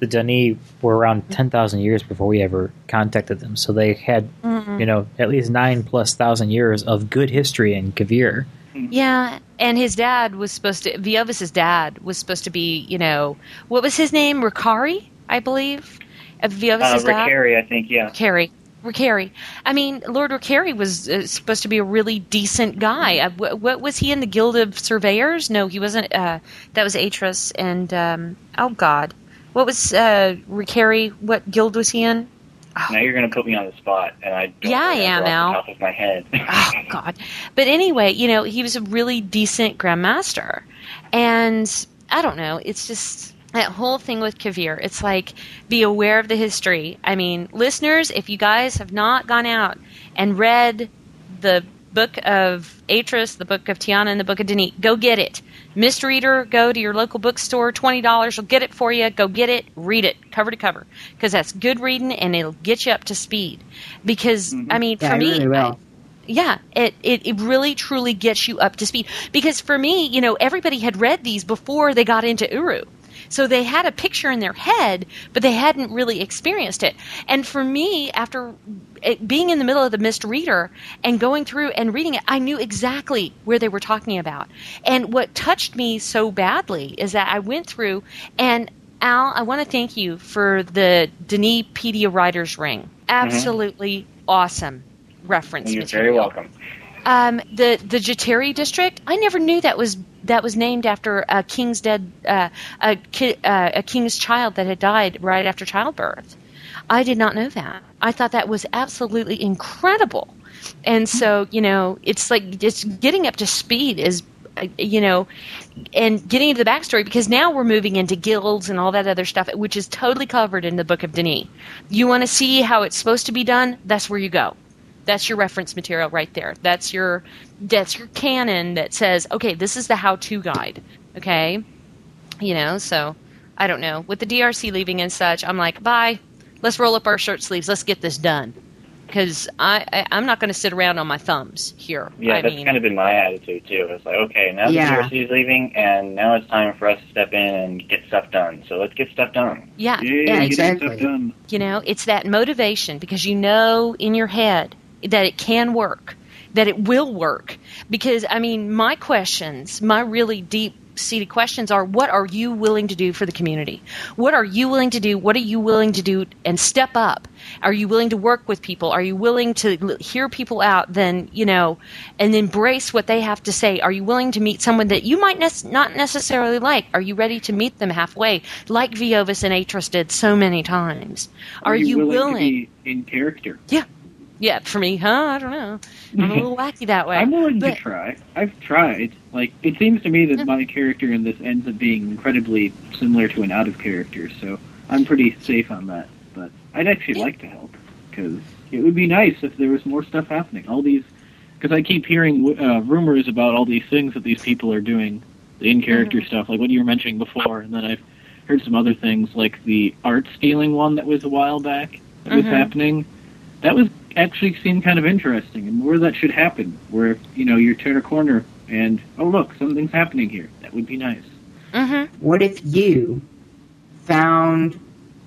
the D'ni were around ten thousand years before we ever contacted them, so they had Mhm. you know at least nine plus thousand years of good history in Kavir. Yeah, and his dad was supposed to. Veovis's dad was supposed to be, you know, what was his name? Rakeri, I believe. Uh, Uh, Veovis's dad. Rakeri, I think, yeah. Rakeri. Rakeri. I mean, Lord Rakeri was uh, supposed to be a really decent guy. Uh, wh- what was he in the Guild of Surveyors? No, he wasn't. Uh, that was Atrus and um, oh God, what was uh, Rakeri? What guild was he in? Now you're going to put me on the spot, and I don't Yeah, I am, Al. top of my head. oh God. But anyway, you know, he was a really decent grandmaster, and I don't know. It's just that whole thing with Kveer. It's like be aware of the history. I mean, listeners, if you guys have not gone out and read the book of Atrus, the book of Ti'ana, and the book of D'ni, go get it. Myst Reader, go to your local bookstore. Twenty dollars will get it for you. Go get it, read it, cover to cover, because that's good reading and it'll get you up to speed. Because mm-hmm. I mean, Yeah, for me, really will. yeah, it, it, it really truly gets you up to speed. Because for me, you know, everybody had read these before they got into Uru. So they had a picture in their head, but they hadn't really experienced it. And for me, after it, being in the middle of the Myst Reader and going through and reading it, I knew exactly where they were talking about. And what touched me so badly is that I went through and Al, I want to thank you for the Denipedia Writer's Ring. Mm-hmm. Absolutely awesome reference You're material. very welcome. Um, the the Jateri district. I never knew that was that was named after a king's dead uh, a ki- uh, a king's child that had died right after childbirth. I did not know that. I thought that was absolutely incredible. And so you know, it's like just getting up to speed is. uh, You know, and getting into the backstory because now we're moving into guilds and all that other stuff, which is totally covered in the Book of D'ni. You want to see how it's supposed to be done? That's where you go that's your reference material right there. That's your that's your canon that says, okay, this is the how-to guide. Okay, you know. So I don't know with the DRC leaving and such. I'm like, bye. Let's roll up our shirt sleeves. Let's get this done. Because I, I I'm not going to sit around on my thumbs here. Yeah, I that's mean, kind of been my attitude too. It's like, okay, now Yeah. the DRC is leaving, and now it's time for us to step in and get stuff done. So let's get stuff done. Yeah, Yeah, yeah, getting stuff done. You know, it's that motivation because you know in your head that it can work, that it will work. Because, I mean, my questions, my really deep seated questions are what are you willing to do for the community? What are you willing to do? What are you willing to do and step up? Are you willing to work with people? Are you willing to hear people out then, you know, and embrace what they have to say? Are you willing to meet someone that you might nec- not necessarily like? Are you ready to meet them halfway, like Veovis and Atrus did so many times? Are, you, willing, to be in character? Yeah. Yeah, for me, huh? I don't know. I'm a little wacky that way. I'm willing but, to try. I've tried. Like, it seems to me that my character in this ends up being incredibly similar to an out of character, so I'm pretty safe on that. But I'd actually like to help because it would be nice if there was more stuff happening. All these, because I keep hearing uh, rumors about all these things that these people are doing, the in character stuff, like what you were mentioning before, and then I've heard some other things like the art stealing one that was a while back that was Mhm. happening. That was actually seem kind of interesting, and more of that should happen. Where you know you turn a corner and oh look, something's happening here. That would be nice. Mm-hmm. What if you found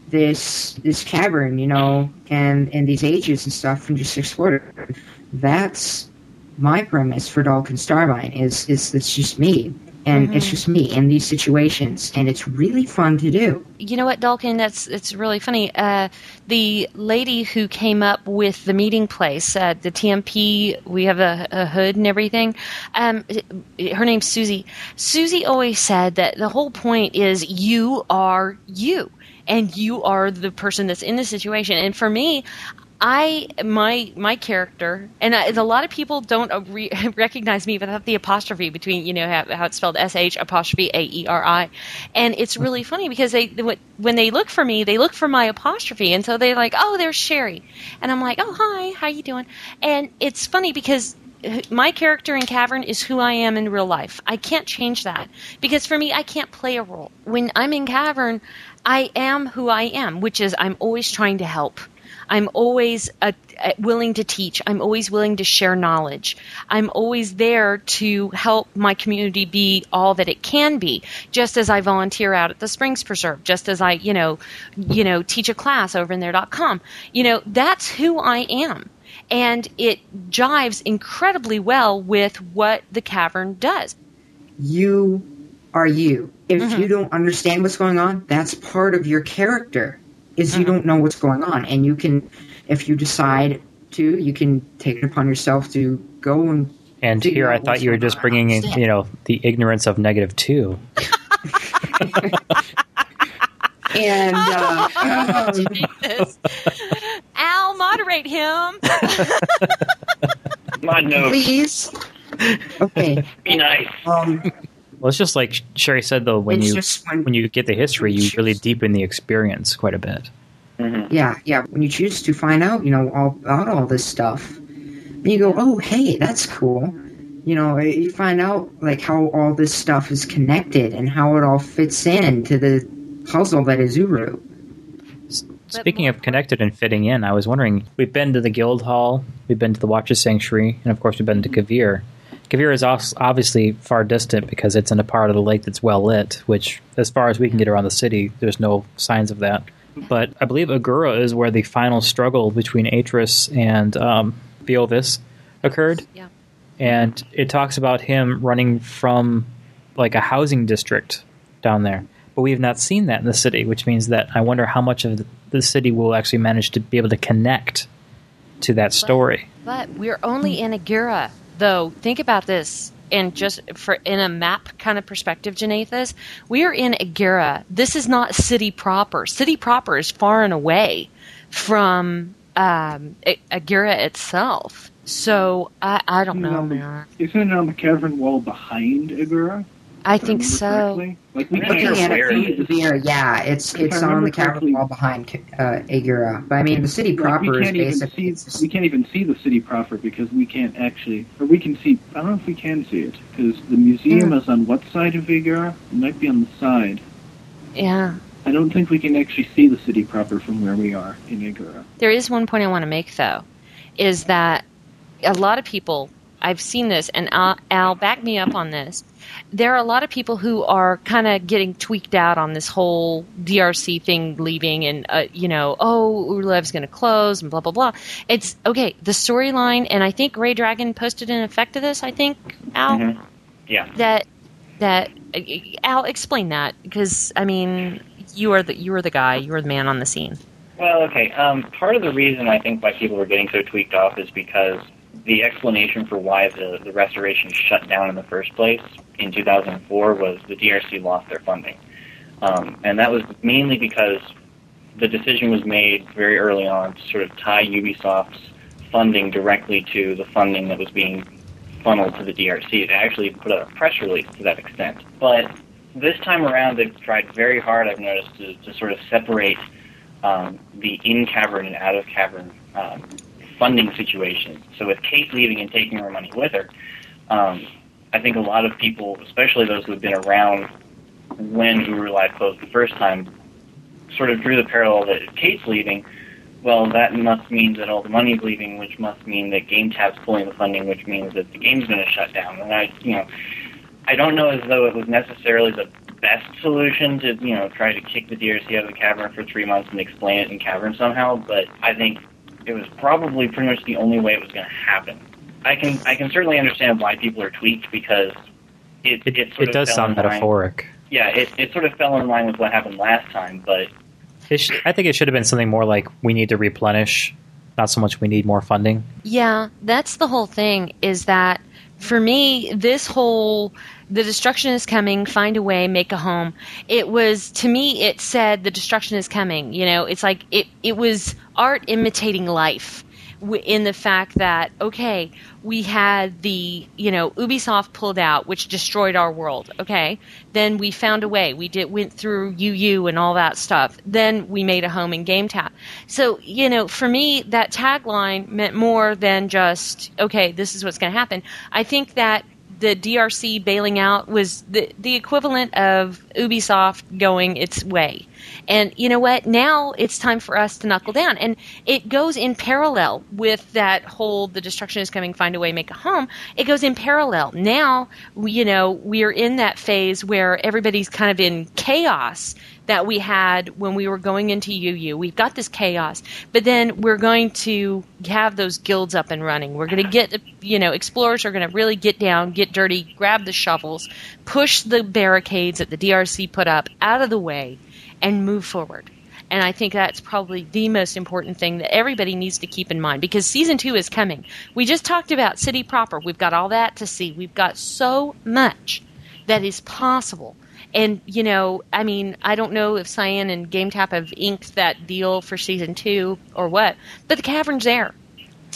this this cavern, you know, and and these ages and stuff, and just explored it? That's my premise for Dalton Starvine. Is is it's just me, and it's Mhm. just me in these situations, and it's really fun to do. You know what, Dalkin? That's it's really funny. Uh, the lady who came up with the meeting place, uh, the TMP, we have a, a hood and everything. Um, her name's Susie. Susie always said that the whole point is you are you, and you are the person that's in the situation. And for me, I my my character, and a lot of people don't re- recognize me without the apostrophe between you know how, how it's spelled S H apostrophe A E R I, and it's really funny because they when they look for me, they look for my apostrophe, and so they're like, oh, there's Sherry, and I'm like, oh hi, how you doing? And it's funny because my character in Cavern is who I am in real life. I can't change that because for me, I can't play a role. When I'm in Cavern, I am who I am, which is I'm always trying to help. I'm always uh, uh, willing to teach. I'm always willing to share knowledge. I'm always there to help my community be all that it can be. Just as I volunteer out at the Springs Preserve, just as I, you know, you know, teach a class over in there.com. You know, that's who I am. And it jives incredibly well with what the cavern does. You are you. If Mhm. you don't understand what's going on, that's part of your character. Is you don't know what's going on, and you can, if you decide to, you can take it upon yourself to go and. And here I thought you were just bringing in, you know, the ignorance of negative two. And uh, um, Al, moderate him. My note. please. Okay. Be nice. Um, Well, it's just like Sherry said, though, when it's you just when when you get the history, you really deepen the experience quite a bit. Mhm. Yeah, yeah. When you choose to find out, you know, all about all this stuff, you go, "Oh, hey, that's cool." You know, you find out like how all this stuff is connected and how it all fits in to the puzzle that is Uru. Speaking of connected and fitting in, I was wondering, we've been to the Guild Hall, we've been to the Watcher's Sanctuary, and of course we've been to Kavir. Kavir is obviously far distant because it's in a part of the lake that's well lit, which, as far as we can get around the city, there's no signs of that. But I believe Ae'gura is where the final struggle between Atrus and um, Veovis occurred. Yeah. And it talks about him running from like a housing district down there. But we have not seen that in the city, which means that I wonder how much of the- city will actually manage to be able to connect to that story. But we're only in Ae'gura, though. Think about this, and just for in a map kind of perspective, Janathas, we are in Ae'gura. This is not city proper. City proper is far and away from um, A- Ae'gura itself. So I, I don't know, No. man. Isn't it on the cavern wall behind Ae'gura? I think so. Correctly? Like we can't sure Looking at where it it from is. here, yeah, it's it's on the cavern correctly- wall behind uh, Ae'gura. But I mean, the city proper we is can't basically see just- we can't even see the city proper because we can't actually or we can see I don't know if we can see it because the museum Yeah. is on what side of Ae'gura? It might be on the side. Yeah. I don't think we can actually see the city proper from where we are in Ae'gura. There is one point I want to make, though, is that a lot of people, I've seen this, and Al, Al back me up on this. There are a lot of people who are kind of getting tweaked out on this whole DRC thing leaving, and uh, you know, oh, Urlev's going to close, and blah blah blah. It's okay. The storyline, and I think Ray Dragon posted an effect of this. I think Al Mhm. Yeah. that that uh, Al explain that because I mean, you are the you are the guy, you are the man on the scene. Well, okay. Um, part of the reason I think why people were getting so tweaked off is because the explanation for why the, the restoration shut down in the first place in 2004 was the DRC lost their funding. Um, and that was mainly because the decision was made very early on to sort of tie Ubisoft's funding directly to the funding that was being funneled to the DRC. They actually put out a press release to that extent. But this time around, they've tried very hard, I've noticed, to, to sort of separate um, the in cavern and out of cavern um, funding situation. So with Cate leaving and taking her money with her, um, I think a lot of people, especially those who have been around when Uru Live closed the first time, sort of drew the parallel that if Cate's leaving, well, that must mean that all the money's leaving, which must mean that GameTap's pulling the funding, which means that the game's going to shut down. And I, you know, I don't know as though it was necessarily the best solution to, you know, try to kick the DRC out of the cavern for three months and explain it in cavern somehow, but I think it was probably pretty much the only way it was going to happen. I can I can certainly understand why people are tweaked because it it, It, sort it of does sound in line- metaphoric. Yeah, it it sort of fell in line with what happened last time, but It sh- I think it should have been something more like we need to replenish, not so much we need more funding. Yeah, that's the whole thing is that for me, this whole the destruction is coming, find a way, make a home. It was to me it said the destruction is coming. You know, it's like it it was art imitating life in the fact that okay, we had the, you know, Ubisoft pulled out which destroyed our world. Okay? Then we found a way. We did went through UU and all that stuff. Then we made a home in GameTap. So, you know, for me, that tagline meant more than just, okay, this is what's going to happen. I think that the DRC bailing out was the, the equivalent of Ubisoft going its way. And you know what? Now it's time for us to knuckle down. And it goes in parallel with that whole the destruction is coming, find a way, make a home. It goes in parallel. Now, you know, we're in that phase where everybody's kind of in chaos that we had when we were going into UU. We've got this chaos, but then we're going to have those guilds up and running. We're going to get, you know, explorers are going to really get down, get dirty, grab the shovels, push the barricades that the DRC put up out of the way, and move forward. And I think that's probably the most important thing that everybody needs to keep in mind because season two is coming. We just talked about City Proper. We've got all that to see. We've got so much that is possible. And, you know, I mean, I don't know if Cyan and GameTap have inked that deal for season two or what, but the cavern's there.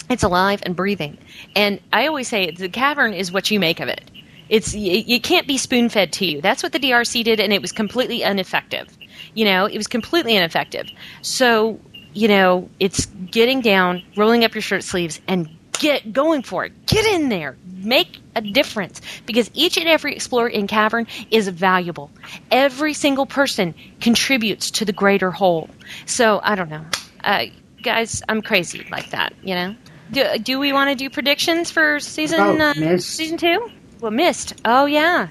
It's alive and breathing. And I always say the cavern is what you make of it. It's it, it can't be spoon fed to you. That's what the DRC did, and it was completely ineffective. You know, it was completely ineffective. So, you know, it's getting down, rolling up your shirt sleeves, and get going for it. Get in there. Make a difference because each and every explorer in Cavern is valuable. Every single person contributes to the greater whole. So I don't know, uh, guys. I'm crazy like that. You know. Do, do we want to do predictions for season Oh, uh, season two? Well, missed. Oh yeah.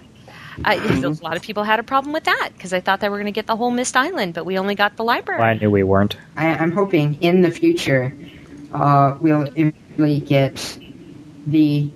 I, Mm-hmm. a lot of people had a problem with that because I thought they were going to get the whole Myst Island, but we only got the library. Well, I knew we weren't. I, I'm hoping in the future uh, we'll eventually get the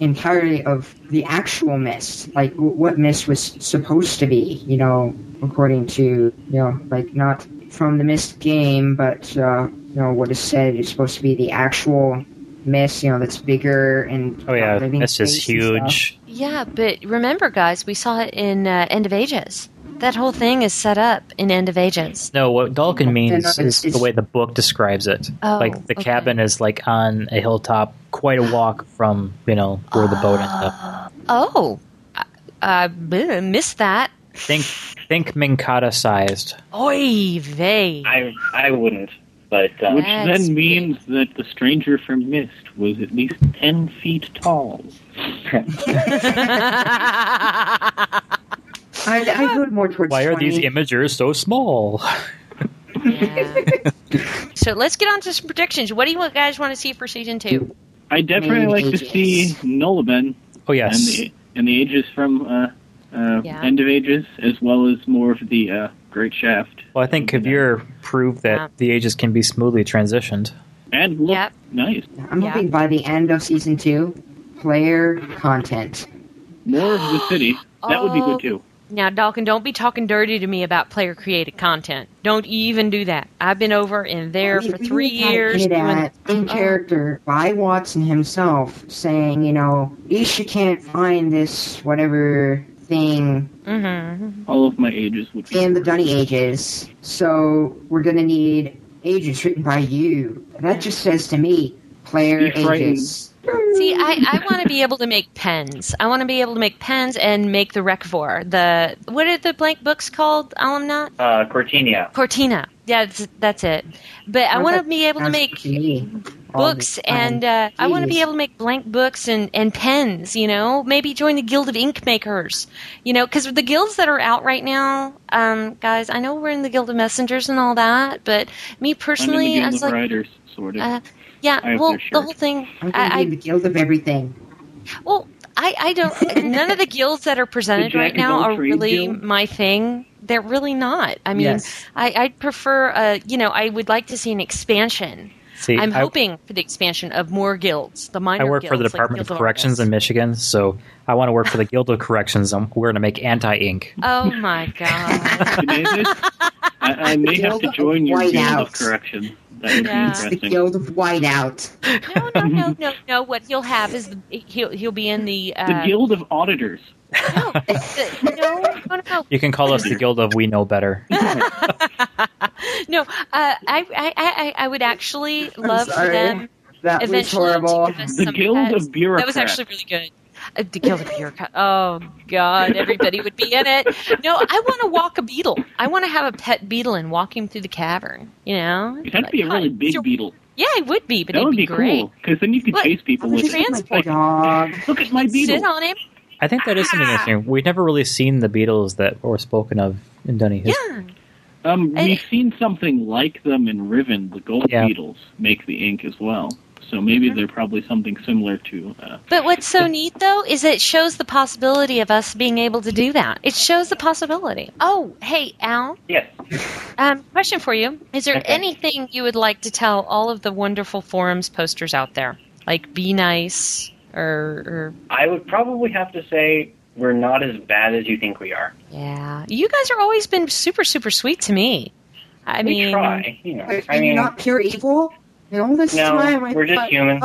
entirety of the actual Myst, like w- what Myst was supposed to be, you know, according to, you know, like not from the Myst game, but, uh, you know, what is said is supposed to be the actual Myst, you know, that's bigger and Oh yeah, uh, living this is space and stuff. huge. Yeah, but remember, guys, we saw it in uh, End of Ages. That whole thing is set up in End of Ages. No, what Dalkin means it's- is the way the book describes it. Oh, like the okay. cabin is like on a hilltop, quite a walk from you know where the boat ends up. Oh, I, I missed that. Think think Minkata sized. Oy vey. I I wouldn't. But um, Which then means that the stranger from Myst was at least ten feet tall. I, I go more towards Why are 20. these imagers so small? so let's get on to some predictions. What do you guys want to see for season two? I definitely Maybe like to see Noloben Oh and yes, the and the ages from uh, uh, Yeah. End of Ages, as well as more of the uh, Great Shaft. well I think Kveer proved that Yeah. the ages can be smoothly transitioned. And look Yep. nice. I'm Yeah. hoping by the end of season two, player content. More of the city. That would be Oh. good too. Now, Dalkin, don't be talking dirty to me about player created content. Don't even do that. I've been over in there We- for we three had years. it doing- at in Uh-uh. character by Watson himself, saying, you know, Yeesha can't find this whatever thing Mhm. All of my ages would be. in the D'ni Ages, so we're gonna need ages written by you. That just says to me, player Be frightened. ages. See, I, I want to be able to make pens. I want to be able to make pens and make the Recvor. The what are the blank books called? Alumnat? uh, Cortinia. Cortina. Yeah, that's, that's it. But I want to be able to make. to me all books the and uh, I want to be able to make blank books and, and pens, you know, maybe join the Guild of Ink Makers, you know, because the guilds that are out right now, um, guys, I know we're in the Guild of Messengers and all that, but me I'm in the personally, I Guild was of like, Writers, sort of. uh, yeah, well, their the whole thing, I'm going to I, the guild of everything. Well, I, I don't, none of the guilds that are presented right now are really guild? my thing. They're really not. I mean, Yes. I, I'd prefer, uh, you know, I would like to see an expansion. See, I'm I- hoping for the expansion of more guilds. The minor I work for the guilds, like Department of Corrections Artists. in Michigan, so I want to work for the Guild of Corrections. I'm, we're going to make anti-ink. Oh my god! I, I may have to join your Guild of Correction. That would Yeah. It's the guild of whiteout. No, no, no, no, no. What he'll have is the, he'll he'll be in the uh, The Guild of Auditors. No, no, no, no, You can call us the Guild of We Know Better. no. Uh, I, I, I, I would actually love for them That was eventually horrible. to give us The some Guild pets. of Bureaucrats. That was actually really good. Uh, the Guild of Bureaucrats. Oh God, everybody would be in it. No, I want to walk a beetle. I want to have a pet beetle and walk him through the cavern. You know, It'd have to be a really big you're- beetle. Yeah, it would be, but That it'd be, be great. cool, because then you could Look, chase people with it. trans- Like, look at my beetle. Sit on him. I think that is something interesting. We've never really seen the Beatles that were spoken of in D'ni history. Yeah. Um, we've seen something like them in Riven. The gold Yeah. beetles make the ink as well. So maybe they're probably something similar to. Uh, But what's so neat though is it shows the possibility of us being able to do that. It shows the possibility. Oh, hey Al, Yes. um, question for you: Is there Okay. anything you would like to tell all of the wonderful forums posters out there, like be nice or, or I would probably have to say we're not as bad as you think we are. yeah? You guys are always been super super sweet to me. I we mean, try, you know. Are I you mean, not pure evil? And all this no, time, I we're just thought- human.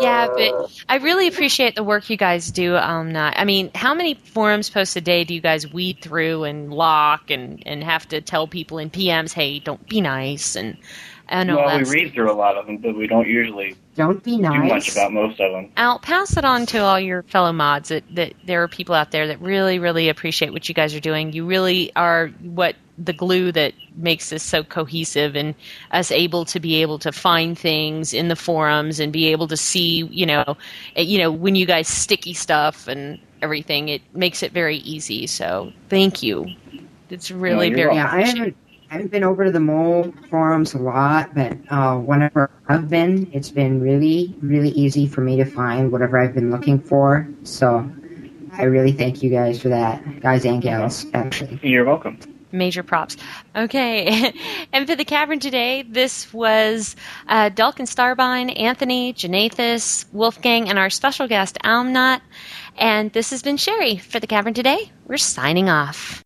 Yeah, but I really appreciate the work you guys do. Um, not, I mean, how many forums posts a day do you guys weed through and lock and, and have to tell people in PMs, hey, don't be nice and and all Well, that. we stuff. read through a lot of them, but we don't usually Don't be do much nice. about most of them. Al, pass it on to all your fellow mods that, that there are people out there that really, really appreciate what you guys are doing. You really are what the glue that makes this so cohesive and us able to be able to find things in the forums and be able to see, you know, eh, you know, when you guys sticky stuff and everything, it makes it very easy. So thank you. It's really you're very. Yeah, I haven't I haven't been over to the mole forums a lot, but uh, whenever I've been, it's been really, really easy for me to find whatever I've been looking for. So I really thank you guys for that, guys and gals, actually. You're welcome. Major props. Okay. and for the cavern today, this was uh, Dulcan Starbine, Anthony, Janathus, Wolfgang, and our special guest, Almnut. And this has been Sherry for the cavern today. We're signing off.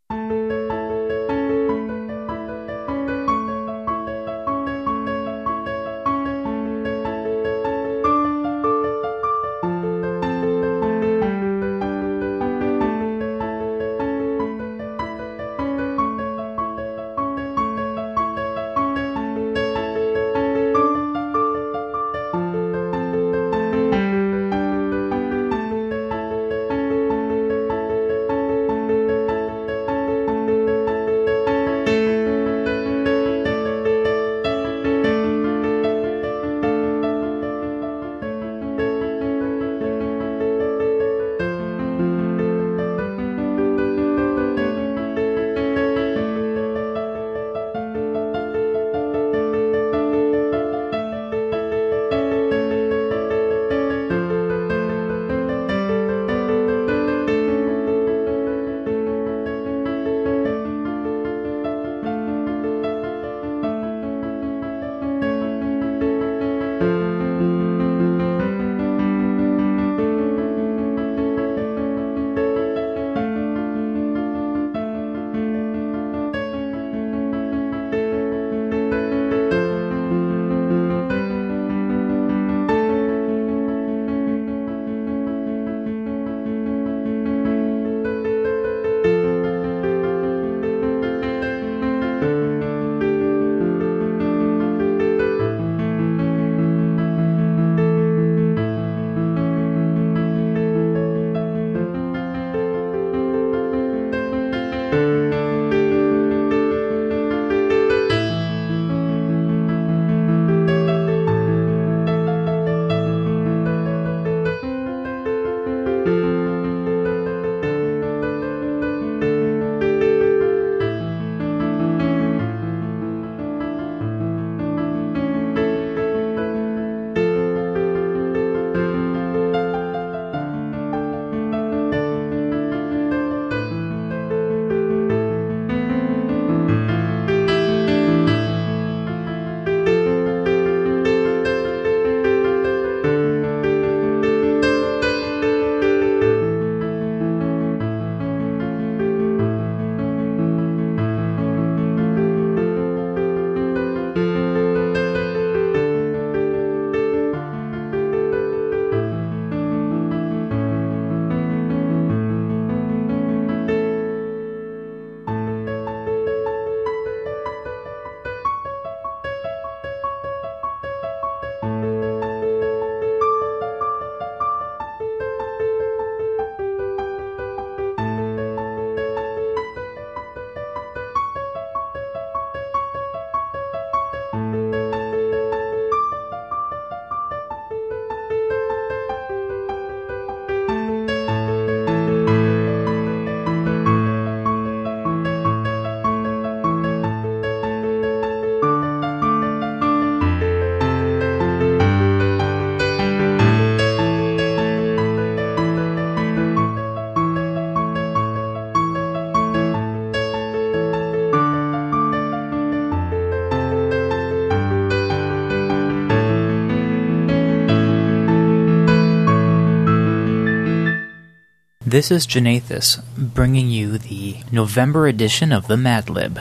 This is Janathus bringing you the November edition of the Mad Lib.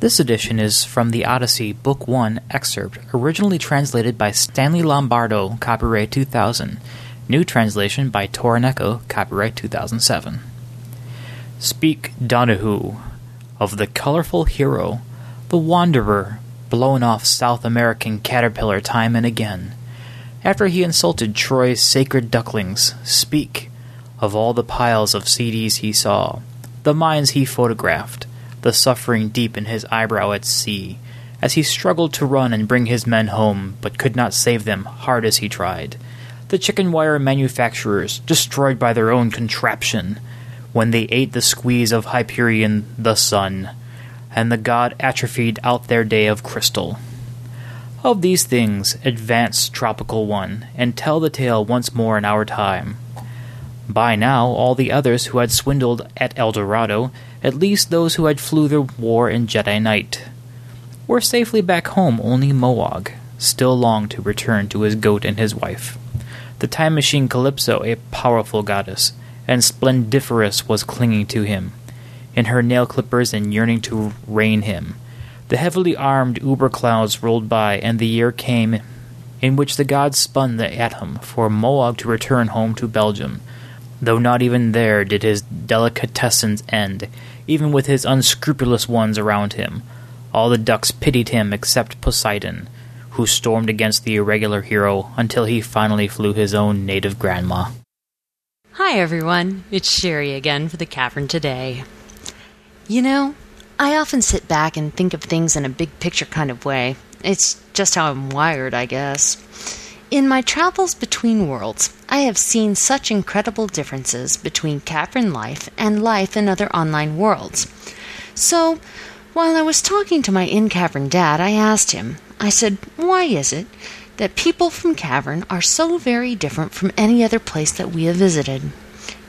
This edition is from the Odyssey Book 1 excerpt, originally translated by Stanley Lombardo, copyright 2000. New translation by Toraneko, copyright 2007. Speak, Donahue, of the colorful hero, the wanderer, blown off South American caterpillar time and again. After he insulted Troy's sacred ducklings, speak of all the piles of CDs he saw, the mines he photographed, the suffering deep in his eyebrow at sea, as he struggled to run and bring his men home, but could not save them, hard as he tried. The chicken wire manufacturers, destroyed by their own contraption, when they ate the squeeze of Hyperion the sun, and the god atrophied out their day of crystal. Of these things, advance, tropical one, and tell the tale once more in our time. By now, all the others who had swindled at El Dorado, at least those who had flew the war in Jedi Knight, were safely back home. Only Moog still longed to return to his goat and his wife. The time machine Calypso, a powerful goddess, and splendiferous, was clinging to him, in her nail clippers and yearning to reign him. The heavily armed uber clouds rolled by, and the year came in which the gods spun the atom for Moog to return home to Belgium, though not even there did his delicatessens end, even with his unscrupulous ones around him. All the ducks pitied him except Poseidon, who stormed against the irregular hero until he finally flew his own native grandma. Hi, everyone. It's Sherry again for the Cavern today. You know, I often sit back and think of things in a big picture kind of way. It's just how I'm wired, I guess. In my travels between worlds, I have seen such incredible differences between cavern life and life in other online worlds. So, while I was talking to my in cavern dad, I asked him, I said, Why is it that people from Cavern are so very different from any other place that we have visited?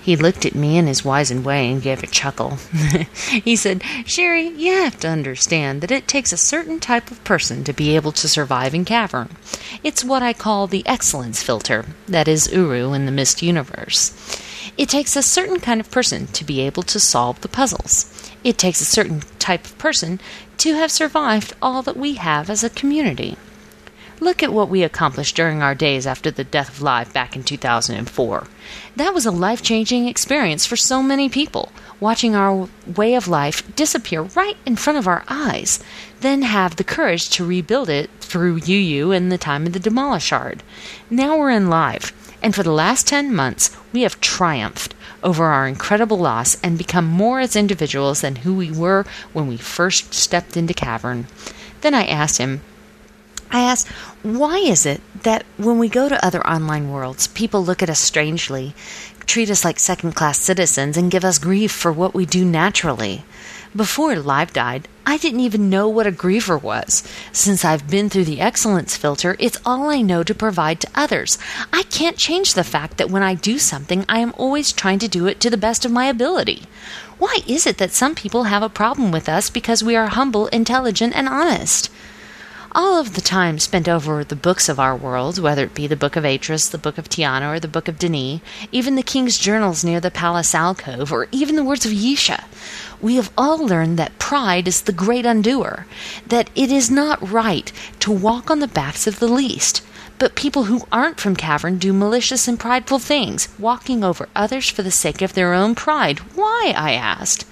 He looked at me in his wizened way and gave a chuckle. he said, Sherry, you have to understand that it takes a certain type of person to be able to survive in Cavern. It's what I call the excellence filter, that is Uru in the Myst universe. It takes a certain kind of person to be able to solve the puzzles. It takes a certain type of person to have survived all that we have as a community. Look at what we accomplished during our days after the death of Live back in 2004. That was a life changing experience for so many people, watching our way of life disappear right in front of our eyes, then have the courage to rebuild it through UU and the time of the Demolishard. Now we're in Live, and for the last 10 months, we have triumphed over our incredible loss and become more as individuals than who we were when we first stepped into Cavern. Then I asked him, I asked, why is it that when we go to other online worlds, people look at us strangely, treat us like second class citizens, and give us grief for what we do naturally? Before Live died, I didn't even know what a griefer was. Since I've been through the excellence filter, it's all I know to provide to others. I can't change the fact that when I do something, I am always trying to do it to the best of my ability. Why is it that some people have a problem with us because we are humble, intelligent, and honest? All of the time spent over the books of our world, whether it be the Book of Atrus, the Book of Ti'ana, or the Book of D'ni, even the King's journals near the palace alcove, or even the words of Yeesha, we have all learned that pride is the great undoer, that it is not right to walk on the backs of the least. But people who aren't from Cavern do malicious and prideful things, walking over others for the sake of their own pride. Why? I asked.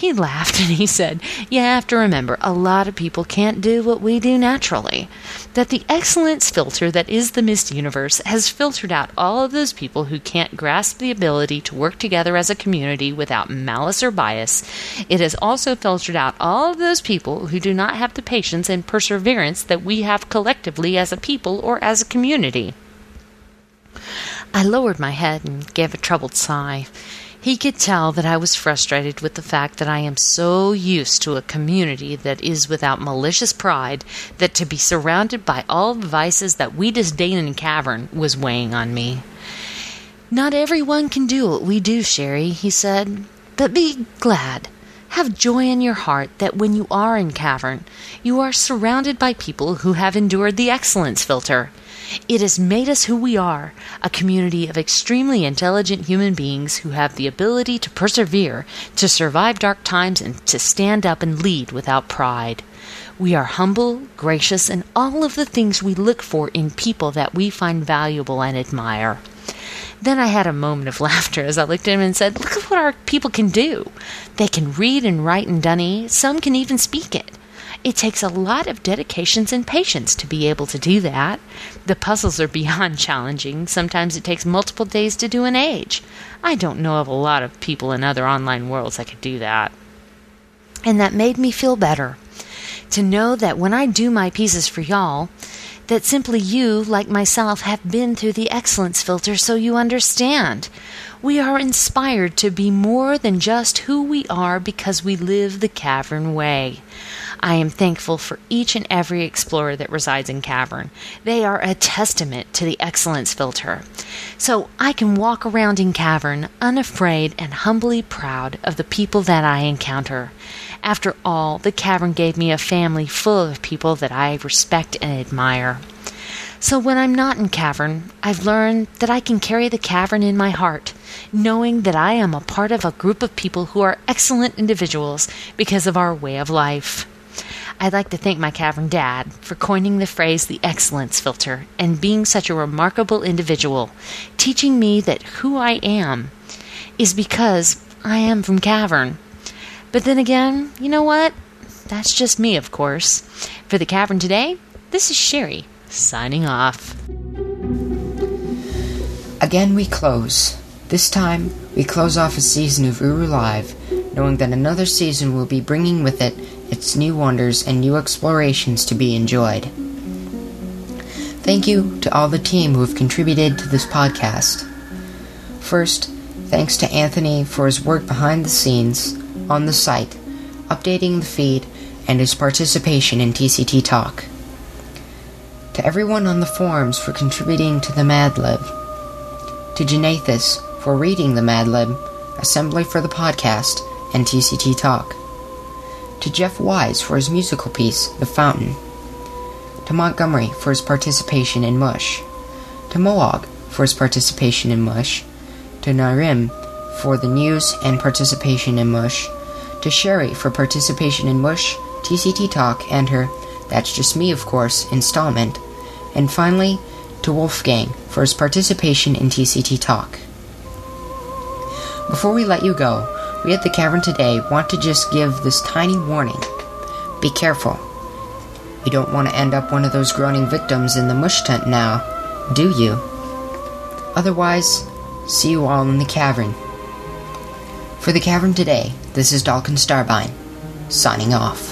He laughed and he said, You have to remember, a lot of people can't do what we do naturally. That the excellence filter that is the Myst universe has filtered out all of those people who can't grasp the ability to work together as a community without malice or bias. It has also filtered out all of those people who do not have the patience and perseverance that we have collectively as a people or as a community. I lowered my head and gave a troubled sigh. He could tell that I was frustrated with the fact that I am so used to a community that is without malicious pride that to be surrounded by all the vices that we disdain in Cavern was weighing on me. Not everyone can do what we do, Sherry, he said, but be glad. Have joy in your heart that when you are in Cavern, you are surrounded by people who have endured the excellence filter. It has made us who we are, a community of extremely intelligent human beings who have the ability to persevere, to survive dark times, and to stand up and lead without pride. We are humble, gracious, and all of the things we look for in people that we find valuable and admire. Then I had a moment of laughter as I looked at him and said, Look at what our people can do. They can read and write in D'ni, some can even speak it. It takes a lot of dedications and patience to be able to do that. The puzzles are beyond challenging. Sometimes it takes multiple days to do an age. I don't know of a lot of people in other online worlds that could do that. And that made me feel better. To know that when I do my pieces for y'all, that simply you, like myself, have been through the excellence filter so you understand. We are inspired to be more than just who we are because we live the cavern way. I am thankful for each and every explorer that resides in Cavern. They are a testament to the excellence filter. So I can walk around in Cavern unafraid and humbly proud of the people that I encounter. After all, the Cavern gave me a family full of people that I respect and admire. So when I'm not in Cavern, I've learned that I can carry the Cavern in my heart, knowing that I am a part of a group of people who are excellent individuals because of our way of life. I'd like to thank my Cavern dad for coining the phrase the excellence filter and being such a remarkable individual, teaching me that who I am is because I am from Cavern. But then again, you know what? That's just me, of course. For the Cavern today, this is Sherry, signing off. Again, we close. This time, we close off a season of Uru Live, knowing that another season will be bringing with it its new wonders and new explorations to be enjoyed. Thank you to all the team who have contributed to this podcast. First, thanks to Anthony for his work behind the scenes, on the site, updating the feed, and his participation in TCT Talk. To everyone on the forums for contributing to the Mad Lib. To Janathus for reading the Mad Lib, Assembly for the Podcast, and TCT Talk. To Jeff Wise for his musical piece, The Fountain. To Montgomery for his participation in Mush. To Moog for his participation in Mush. To Narim for the news and participation in Mush. To Sherry for participation in Mush, TCT Talk, and her That's Just Me, of course, installment. And finally, to Wolfgang for his participation in TCT Talk. Before we let you go, we at the Cavern today want to just give this tiny warning. Be careful. You don't want to end up one of those groaning victims in the mush tent now, do you? Otherwise, see you all in the cavern. For the Cavern today, this is Dalkin Starbine, signing off.